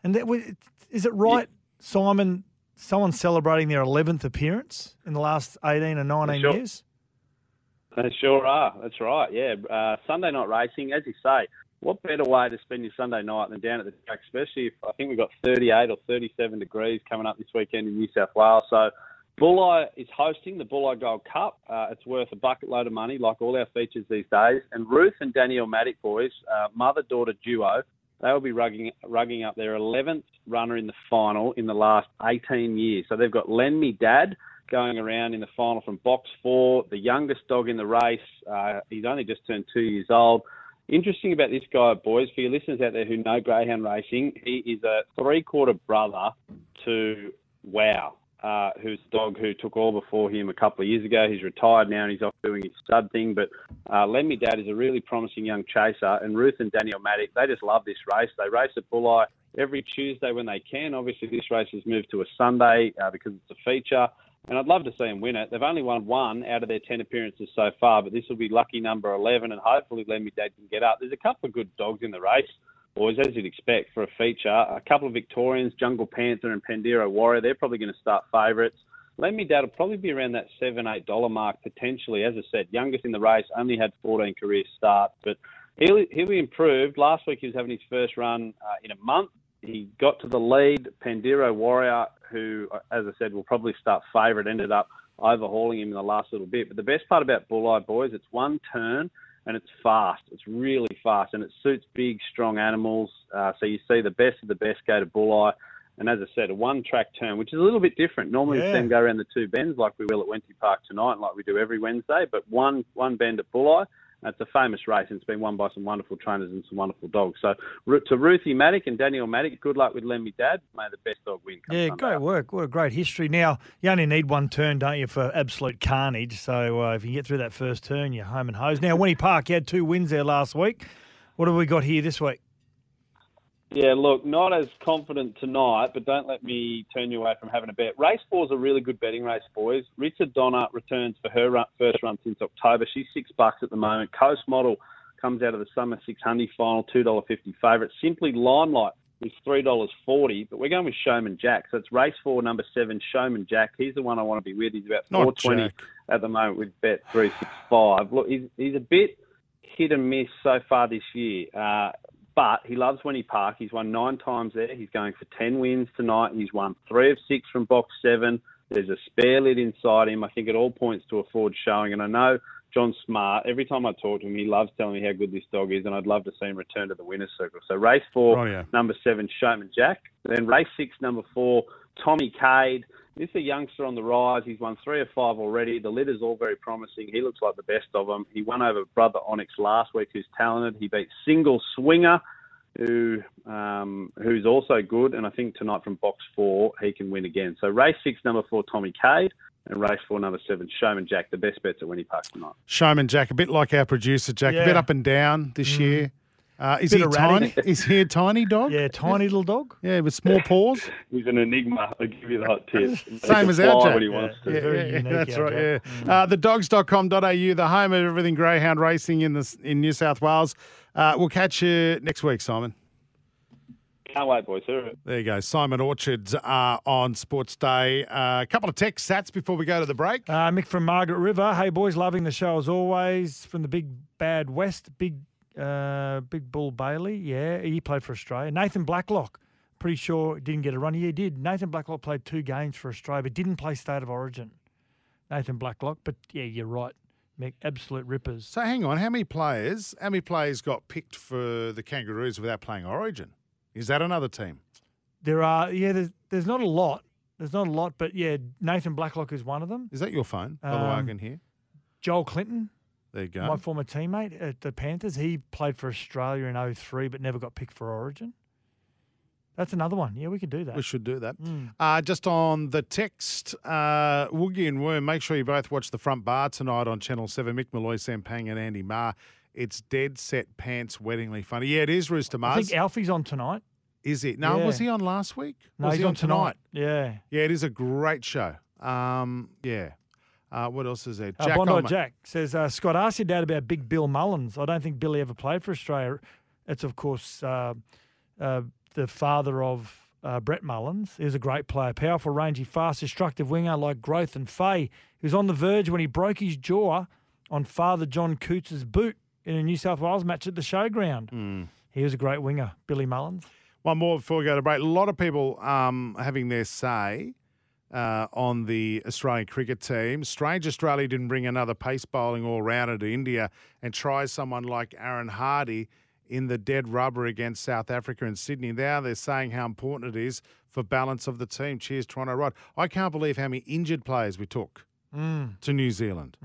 and that, is it right, Simon? Someone celebrating their eleventh appearance in the last eighteen or nineteen Sure. years. They sure are. That's right. Yeah. Uh, Sunday night racing, as you say, what better way to spend your Sunday night than down at the track, especially if I think we've got 38 or 37 degrees coming up this weekend in New South Wales. So Bulli is hosting the Bulli Gold Cup. Uh, it's worth a bucket load of money, like all our features these days. And Ruth and Danielle Maddock boys, uh, mother-daughter duo, they will be rugging, rugging up their 11th runner in the final in the last 18 years. So they've got Lend Me Dad going around in the final from box four, the youngest dog in the race. Uh, he's only just turned two years old. Interesting about this guy, boys, for your listeners out there who know greyhound racing, he is a three-quarter brother to Wow, uh, who's dog who took all before him a couple of years ago. He's retired now and he's off doing his stud thing. But uh, Lend Me Dad is a really promising young chaser. And Ruth and Daniel Maddock, they just love this race. They race at Bulli every Tuesday when they can. Obviously, this race has moved to a Sunday uh, because it's a feature. And I'd love to see them win it. They've only won one out of their 10 appearances so far, but this will be lucky number 11, and hopefully Lend Me Dad can get up. There's a couple of good dogs in the race boys, as you'd expect for a feature. A couple of Victorians, Jungle Panther and Pandero Warrior, they're probably going to start favourites. Lend Me Dad will probably be around that seven, eight dollar mark potentially. As I said, youngest in the race, only had 14 career starts, but he'll, he'll be improved. Last week he was having his first run uh, in a month. He got to the lead. Pandero Warrior, who, as I said, will probably start favourite, ended up overhauling him in the last little bit. But the best part about Bulli Boys, it's one turn and it's fast. It's really fast, and it suits big, strong animals. Uh, so you see the best of the best go to Bulli. And as I said, a one track turn, which is a little bit different. Normally, Yeah. we see go around the two bends like we will at Wenty Park tonight, like we do every Wednesday. But one one bend at Bulli. It's a famous race, and it's been won by some wonderful trainers and some wonderful dogs. So to Ruthie Maddock and Daniel Maddock, good luck with Lend Me Dad. May the best dog win. Yeah, great work. What a great history. Now, you only need one turn, don't you, for absolute carnage. So uh, if you get through that first turn, you're home and hose. Now, Wenty Park, you had two wins there last week. What have we got here this week? Yeah, look, not as confident tonight, but don't let me turn you away from having a bet. Race four is a really good betting race, boys. Richard Donner returns for her run, first run since October. She's six bucks at the moment. Coast Model comes out of the Summer 600 final, $2.50 favourite. Simply Limelight is $3.40, but we're going with Showman Jack. So it's race four, number seven, Showman Jack. He's the one I want to be with. He's about 420 at the moment with bet 365. Look, he's, he's a bit hit and miss so far this year. Uh, but he loves Wenty Park. He's won nine times there. He's going for 10 wins tonight. He's won three of six from box seven. There's a spare lid inside him. I think it all points to a Ford showing. And I know John Smart, every time I talk to him, he loves telling me how good this dog is. And I'd love to see him return to the winner's circle. So race four, oh, Rightio. number seven, Showman Jack. Then race six, number four, Tommy Cade. This is a youngster on the rise. He's won three of five already. The litter's all very promising. He looks like the best of them. He won over brother Onyx last week, who's talented. He beat Single Swinger, who um, who's also good. And I think tonight from box four, he can win again. So race six, number four, Tommy Cade. And race four, number seven, Showman Jack. The best bets at Wenty Park tonight. Showman Jack, a bit like our producer Jack, a bit up and down this year. Uh, is Bit he a tiny? Is he a tiny dog? Yeah, tiny little dog. Yeah, with small paws. He's an enigma. I'll give you the hot tip. Same as our fly Jack. when he wants to. Yeah, yeah, yeah, that's right. Yeah. Uh, thedogs.com.au, the home of everything greyhound racing in the in New South Wales. Uh, we'll catch you next week, Simon. Can't wait, boys. Hear it. There you go. Simon Orchards uh, on Sports Day. Uh, a couple of tech sats before we go to the break. Uh, Mick from Margaret River. Hey, boys, loving the show as always. From the Big Bad West, Big uh, Big Bull Bailey. Yeah, he played for Australia. Nathan Blacklock. Pretty sure didn't get a run. He did. Nathan Blacklock played two games for Australia, but didn't play State of Origin. Nathan Blacklock. But yeah, you're right. Mick, absolute rippers. So hang on, how many players? How many players got picked for the Kangaroos without playing Origin? Is that another team? There are, yeah, there's, there's not a lot. There's not a lot, but yeah, Nathan Blacklock is one of them. Is that your phone? By the way, I Um, can hear. Joel Clinton, There you go. my former teammate at the Panthers, he played for Australia in 03 but never got picked for Origin. That's another one. Yeah, we could do that. We should do that. Mm. Uh, just on the text, uh, Woogie and Worm, make sure you both watch the front bar tonight on Channel 7. Mick Molloy, Sam Pang, and Andy Maher. It's dead set pants, weddingly funny. Yeah, it is Rooster Mars. I think Alfie's on tonight. Is it? No, was he on last week? No, was he's he on tonight. Yeah. Yeah, it is a great show. Um, yeah. Uh, what else is there? Uh, Jack Bondi Jack says, uh, Scott, ask your dad about Big Bill Mullins. I don't think Billy ever played for Australia. It's, of course, uh, uh, the father of uh, Brett Mullins. He was a great player, powerful, rangy, fast, destructive winger like Growth and Fay. He was on the verge when he broke his jaw on Father John Cootes's boot in a New South Wales match at the showground. Hmm. He was a great winger, Billy Mullins. One more before we go to break. A lot of people um, having their say uh, on the Australian cricket team. Strange Australia didn't bring another pace bowling all rounder to India and try someone like Aaron Hardie in the dead rubber against South Africa and Sydney. Now they're saying how important it is for balance of the team. Cheers, Toronto Rod. I can't believe how many injured players we took Mm. to New Zealand.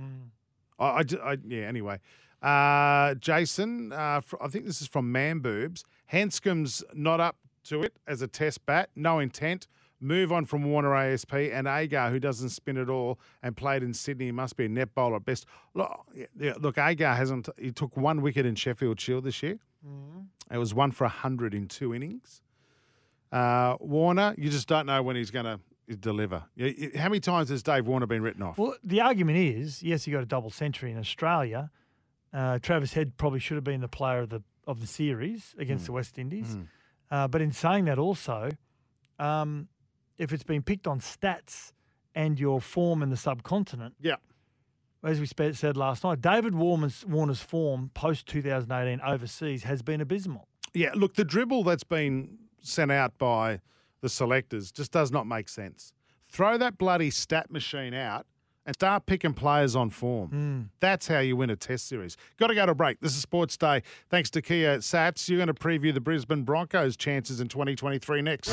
I, I I- yeah, anyway. Uh, Jason, uh, fr- I think this is from Man Boobs. Handscomb's not up to it as a test bat, no intent. Move on from Warner ASP and Agar, who doesn't spin at all and played in Sydney, he must be a net bowler at best. Look, yeah, look, Agar hasn't. He took one wicket in Sheffield Shield this year. It was one for hundred in two innings. Uh, Warner, you just don't know when he's going to deliver. How many times has Dave Warner been written off? Well, the argument is, yes, he got a double century in Australia. Uh, Travis Head probably should have been the player of the of the series against Mm. the West Indies. Mm. Uh, but in saying that, also, um, if it's been picked on stats and your form in the subcontinent, yeah, as we said last night, David Warner's, Warner's form post 2018 overseas has been abysmal. Yeah, look, the dribble that's been sent out by the selectors just does not make sense. Throw that bloody stat machine out and start picking players on form. Hmm. That's how you win a test series. Got to go to break. This is Sports Day. Thanks to Kia Sats. You're going to preview the Brisbane Broncos' chances in 2023 next.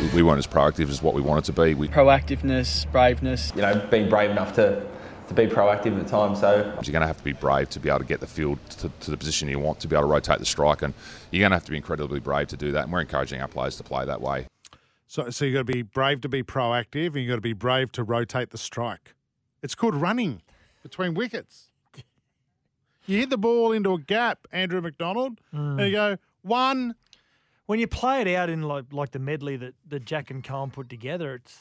We- We weren't as proactive as what we wanted to be. We, Proactiveness, braveness. You know, being brave enough to, to be proactive at the time. So you're going to have to be brave to be able to get the field to, to the position you want, to be able to rotate the strike, and you're going to have to be incredibly brave to do that. And we're encouraging our players to play that way. So, so you've got to be brave to be proactive, and you've got to be brave to rotate the strike. It's called running between wickets. You hit the ball into a gap, Andrew McDonald, and you go one. When you play it out in like like the medley that, that Jack and Colin put together, it's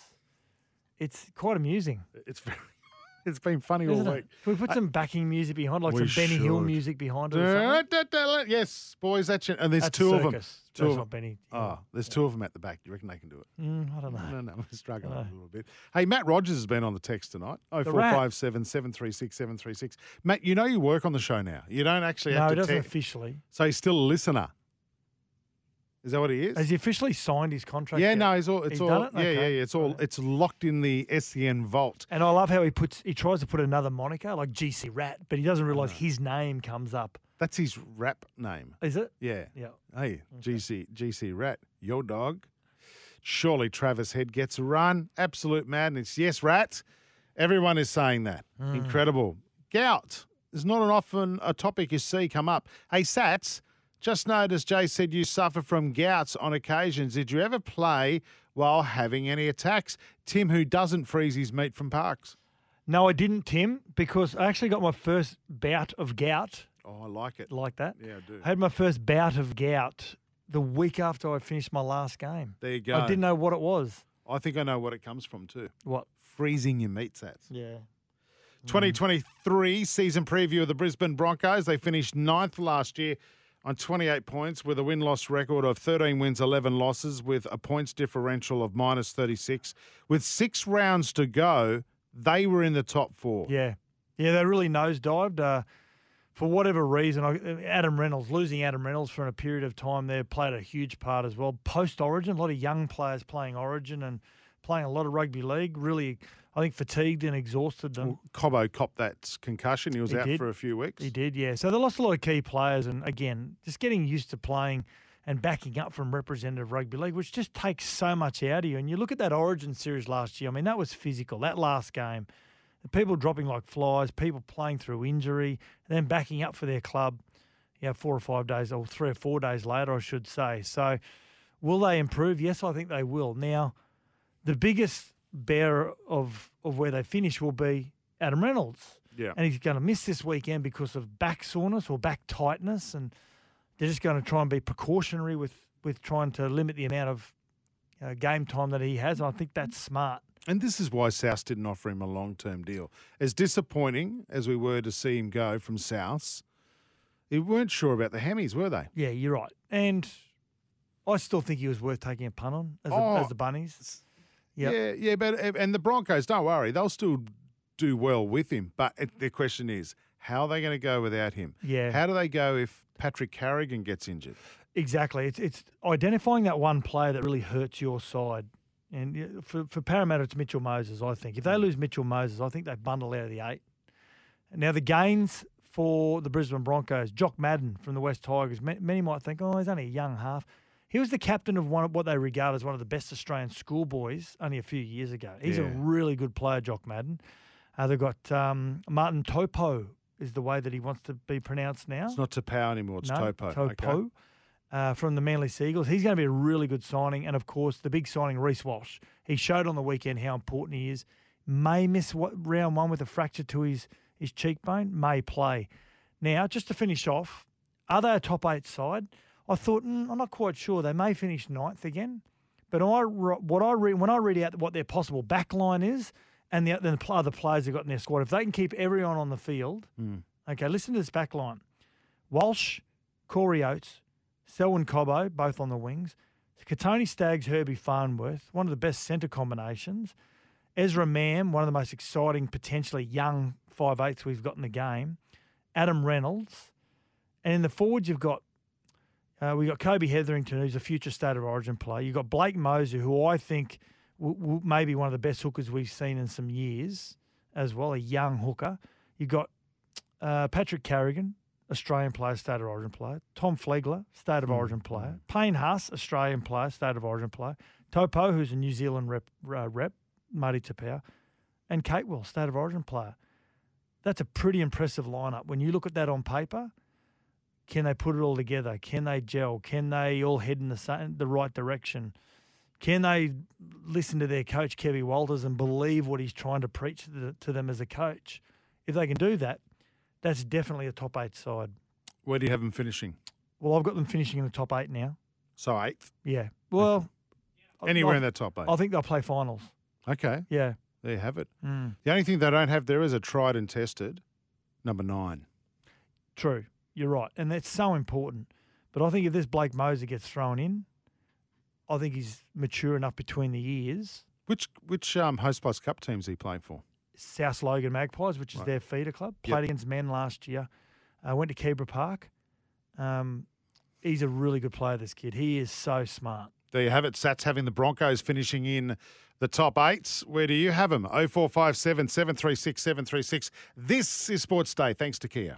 it's quite amusing. It's very, it's been funny all Isn't week. it? Can we put some backing music behind, like We some Benny Hill should. music behind it? Or something? Yes, boys, that's it. And there's That's two of them. circus. Two That's of not them. Benny Oh, there's two of them at the back. Do you reckon they can do it? Mm, I don't know. No, no, we're struggling a little bit. Hey, Matt Rogers has been on the text tonight. Oh rat. five seven seven three six seven three six. Matt, you know you work on the show now. You don't actually No, have he to doesn't text. officially. So he's still a listener. Is that what he is? Has he officially signed his contract? yeah, yet? no, it's all. It's He's all. done it? Yeah, yeah, Okay. yeah. It's all. It's locked in the SEN vault. And I love how he puts he tries to put another moniker like GC Rat, but he doesn't realise his name comes up. That's his rap name. Is it? Yeah. Yeah. Hey, GC GC Rat, your dog. Surely Travis Head gets a run. Absolute madness. Yes, Rat. Everyone is saying that. Hmm. Incredible. Gout is not an often a topic you see come up. Hey, Sats, just noticed Jay said you suffer from gouts on occasions. Did you ever play while having any attacks? Tim, who doesn't freeze his meat from parks. No, I didn't, Tim, because I actually got my first bout of gout Oh, I like it. like that. Yeah, I do. I had my first bout of gout the week after I finished my last game. There you go. I didn't know what it was. I think I know what it comes from too. What? Freezing your meat sats. Yeah. 2023 season preview of the Brisbane Broncos. They finished ninth last year on 28 points with a win loss record of 13 wins, 11 losses, with a points differential of minus 36. With six rounds to go, they were in the top four. Yeah. Yeah, they really nosedived. Uh, for whatever reason, Adam Reynolds, losing Adam Reynolds for a period of time there played a huge part as well. Post Origin, a lot of young players playing Origin and playing a lot of rugby league, really, I think, fatigued and exhausted them. Cobbo copped that concussion. He was He out did. for a few weeks. He did, yeah. So they lost a lot of key players, and again, just getting used to playing and backing up from representative rugby league, which just takes so much out of you. And you look at that Origin series last year. I mean, that was physical. That last game, the people dropping like flies, people playing through injury, and then backing up for their club. You Yeah, four or five days, or three or four days later, I should say. So, will they improve? Yes, I think they will. Now, the biggest bearer of of where they finish will be Adam Reynolds. Yeah. And he's going to miss this weekend because of back soreness or back tightness, and they're just going to try and be precautionary with with trying to limit the amount of uh, game time that he has. And I think that's smart. And this is why South didn't offer him a long term deal. As disappointing as we were to see him go from South, we weren't sure about the Hemis, were they? Yeah, you're right. And I still think he was worth taking a punt on as, Oh, as the bunnies. Yep. Yeah, yeah, but eh, and the Broncos, don't worry, they'll still do well with him. But it, the question is, how are they going to go without him? Yeah. How do they go if Patrick Carrigan gets injured? Exactly. It's it's identifying that one player that really hurts your side. And for, for Parramatta, it's Mitchell Moses, I think. If they mm. lose Mitchell Moses, I think they bundle out of the eight. Now, the gains for the Brisbane Broncos, Jock Madden from the West Tigers, many might think, oh, he's only a young half. He was the captain of one of what they regard as one of the best Australian schoolboys only a few years ago. He's a really good player, Jock Madden. Uh, they've got um, Martin Topo, is the way that he wants to be pronounced now. It's not Tapau anymore, it's No, Topo. Topo okay? uh, from the Manly Seagulls. He's going to be a really good signing. And of course, the big signing, Reece Walsh. He showed on the weekend how important he is. May miss what, round one with a fracture to his, his cheekbone, may play. Now, just to finish off, are they a top eight side? I thought, mm, I'm not quite sure. They may finish ninth again. But I, what I read, when I read out what their possible back line is and the, the other players they've got in their squad, if they can keep everyone on the field, Mm. okay, listen to this back line. Walsh, Corey Oates, Selwyn Cobbo, both on the wings. Kotoni Staggs, Herbie Farnworth, one of the best centre combinations. Ezra Mam, one of the most exciting, potentially young five eighths we've got in the game. Adam Reynolds, and in the forwards you've got uh, we've got Kobe Hetherington, who's a future state of origin player. You've got Blake Mozer, who I think w- w- may be one of the best hookers we've seen in some years as well, a young hooker. You've got uh, Patrick Carrigan, Australian player, state of origin player. Tom Flegler, state of origin player. Payne Haas, Australian player, state of origin player. Topo, who's a New Zealand rep, uh, rep Marty Tapau. And Capewell, state of origin player. That's a pretty impressive lineup. When you look at that on paper, can they put it all together? Can they gel? Can they all head in the same, the right direction? Can they listen to their coach Kevin Walters and believe what he's trying to preach to, them as a coach? If they can do that, that's definitely a top eight side. Where do you have them finishing? Well, I've got them finishing in the top eight now. So eighth. Yeah. Well, Anywhere I- in that top eight. I think they'll play finals. Okay. Yeah. There you have it. Mm. The only thing they don't have there is a tried and tested number nine. True. You're right. And that's so important. But I think if this Blake Mozer gets thrown in, I think he's mature enough between the ears. Which which um, Hostplus Cup teams he playing for? South Logan Magpies, which is Right. their feeder club. Yep. Played against men last year. Uh, went to Kebra Park. Um, he's a really good player, this kid. He is so smart. There you have it. Sats having the Broncos finishing in the top eights. Where do you have them? 0457 736 736. This is Sports Day, thanks to Kia.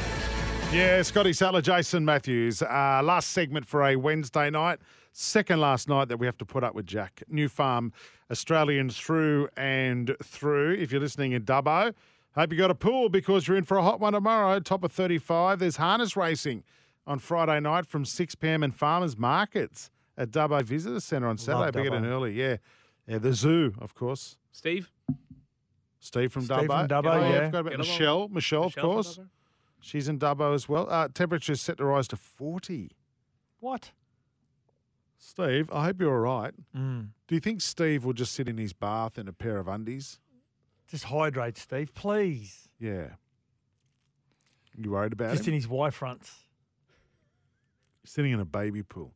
Yeah, Scotty Sattler, Jason Matthews. Uh, last segment for a Wednesday night. Second last night that we have to put up with Jack. Nufarm, Australians through and through. If you're listening in Dubbo, hope you got a pool because you're in for a hot one tomorrow. Top of 35. There's harness racing on Friday night from 6 p.m. and farmers markets at Dubbo Visitor Centre on Saturday. Bigger than Dubbo. early, yeah. Yeah, the zoo, of course. Steve? Steve from Steve Dubbo. from Dubbo, yeah. I forgot about Michelle. Michelle, of Michelle from course. She's in Dubbo as well. Uh, temperatures set to rise to 40. What? Steve, I hope you're all right. Mm. Do you think Steve will just sit in his bath in a pair of undies? Just hydrate, Steve, please. Yeah. You worried about Just him? in his Y fronts. Sitting in a baby pool.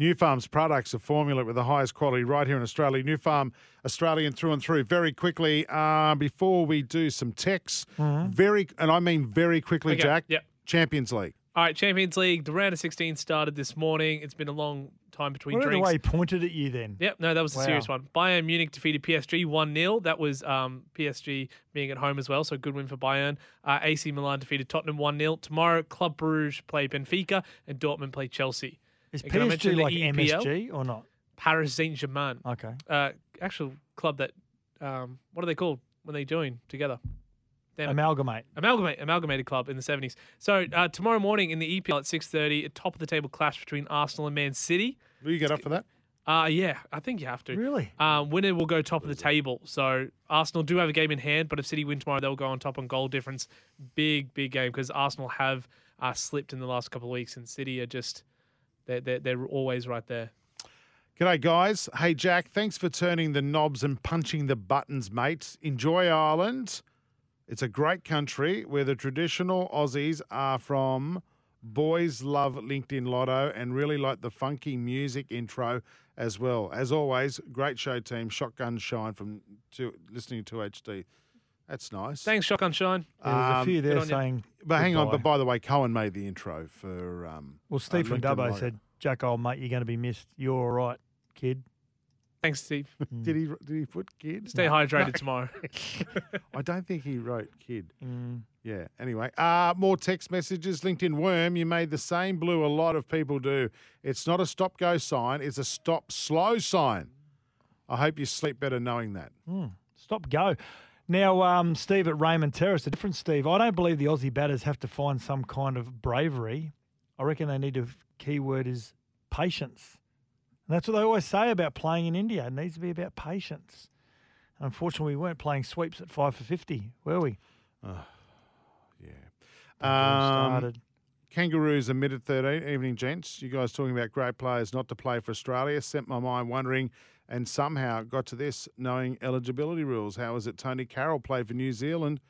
Nufarm's products are formula with the highest quality right here in Australia. Nufarm Australian through and through. Very quickly, uh, before we do some texts, very, and I mean very quickly, Okay, Jack. yep. Champions League. All right, Champions League. The round of 16 started this morning. It's been a long time between What the drinks. way he pointed at you then? Yep, no, that was a serious one. Bayern Munich defeated PSG 1 0. That was um, PSG being at home as well, so good win for Bayern. Uh, AC Milan defeated Tottenham 1 0. Tomorrow, Club Bruges play Benfica and Dortmund play Chelsea. Is And can I mention PSG the like EPL? MSG or not? Paris Saint Germain. Okay. Uh, actual club that, um, what are they called when they join together? Damn it. Amalgamate. Amalgamate, amalgamated club in the seventies. So uh, tomorrow morning in the EPL at six thirty, a top of the table clash between Arsenal and Man City. Will you get up for that? Uh yeah, I think you have to. Really? Um, winner will go top of the table. So Arsenal do have a game in hand, but if City win tomorrow, they'll go on top on goal difference. Big, big game because Arsenal have uh, slipped in the last couple of weeks, and City are just they're they're, they're always right there. G'day, guys. Hey, Jack, thanks for turning the knobs and punching the buttons, mate. Enjoy Ireland. It's a great country where the traditional Aussies are from. Boys love LinkedIn Lotto and really like the funky music intro as well. As always, great show team. Shotgun Shine from to, listening to HD. That's nice. Thanks, Shotgun Shine. Yeah, there's a Um, few good there on you. saying. But hang on, goodbye. but by the way, Cohen made the intro for. Um, Well, Steve uh, from LinkedIn Dubbo Lotto. said, Jack, old mate, you're going to be missed. You're all right, kid. Thanks, Steve. Did he? Did he put kid? Stay hydrated tomorrow. I don't think he wrote kid. Mm. Yeah. Anyway, uh, more text messages. LinkedIn Worm, you made the same blue a lot of people do. It's not a stop go sign, it's a stop slow sign. I hope you sleep better knowing that. Mm. Stop go. Now, um, Steve at Raymond Terrace, a different Steve. I don't believe the Aussie batters have to find some kind of bravery. I reckon they need to, keyword is patience. And that's what they always say about playing in India. It needs to be about patience. Unfortunately, we weren't playing sweeps at 5 for 50, were we? Yeah um, started. Kangaroos admitted 13. Evening, gents. You guys talking about great players not to play for Australia sent my mind wondering, and somehow got to this knowing eligibility rules. How is it Tonie Carroll played for New Zealand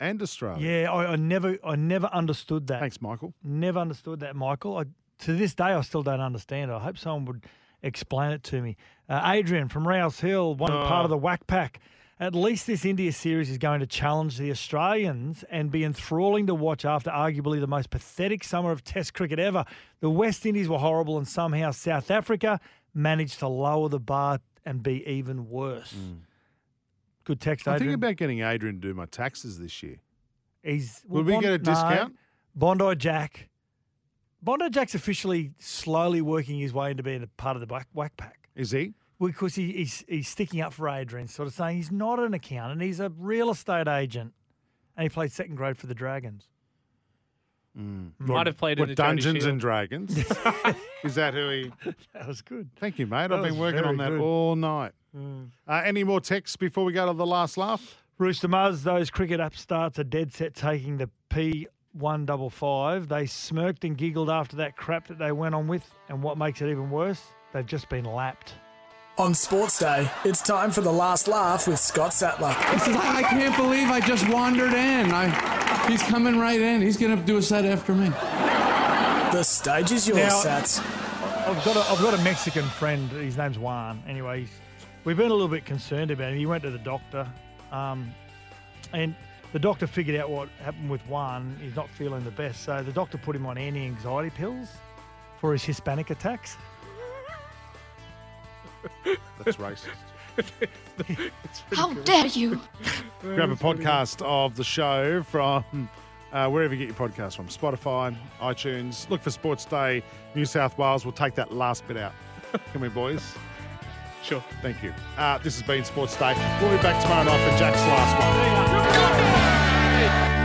and Australia? Yeah, I, I never, I never understood that. Thanks, Michael. Never understood that, Michael. I, to this day, I still don't understand it. I hope someone would explain it to me. Uh, Adrian from Rouse Hill, one part of the Whack Pack. At least this India series is going to challenge the Australians and be enthralling to watch after arguably the most pathetic summer of Test cricket ever. The West Indies were horrible, and somehow South Africa managed to lower the bar and be even worse. Mm. Good text, I'm thinking about getting Adrian to do my taxes this year. He's Will we Bond- get a no, discount? Bondi Jack. Bondi Jack's officially slowly working his way into being a part of the whack, whack pack. Is he? Because he, he's he's sticking up for Adrian, sort of saying he's not an accountant, he's a real estate agent, and he played second grade for the Dragons. Might have played in What, the Dungeons Shield. and Dragons? Is that who he? That was good. Thank you, mate. That I've been working on that good. all night. Mm. Uh, any more texts before we go to the last laugh? Rooster Muzz, those cricket upstarts are dead set taking the P155. They smirked and giggled after that crap that they went on with, and what makes it even worse, they've just been lapped. On Sports Day, it's time for the last laugh with Scott Sattler. He I, I can't believe I just wandered in. I, he's coming right in. He's going to do a set after me. The stage is yours, Now- Sats. I've got a, I've got a Mexican friend. His name's Juan. Anyway, we've been a little bit concerned about him. He went to the doctor, um, and the doctor figured out what happened with Juan. He's not feeling the best, so the doctor put him on anti-anxiety pills for his Hispanic attacks. That's racist. How dare you? Grab a podcast of the show from uh, wherever you get your podcast from Spotify, iTunes. Look for Sports Day New South Wales. We'll take that last bit out. Can we, boys? Sure. Thank you. Uh, this has been Sports Day. We'll be back tomorrow night for Jack's last one.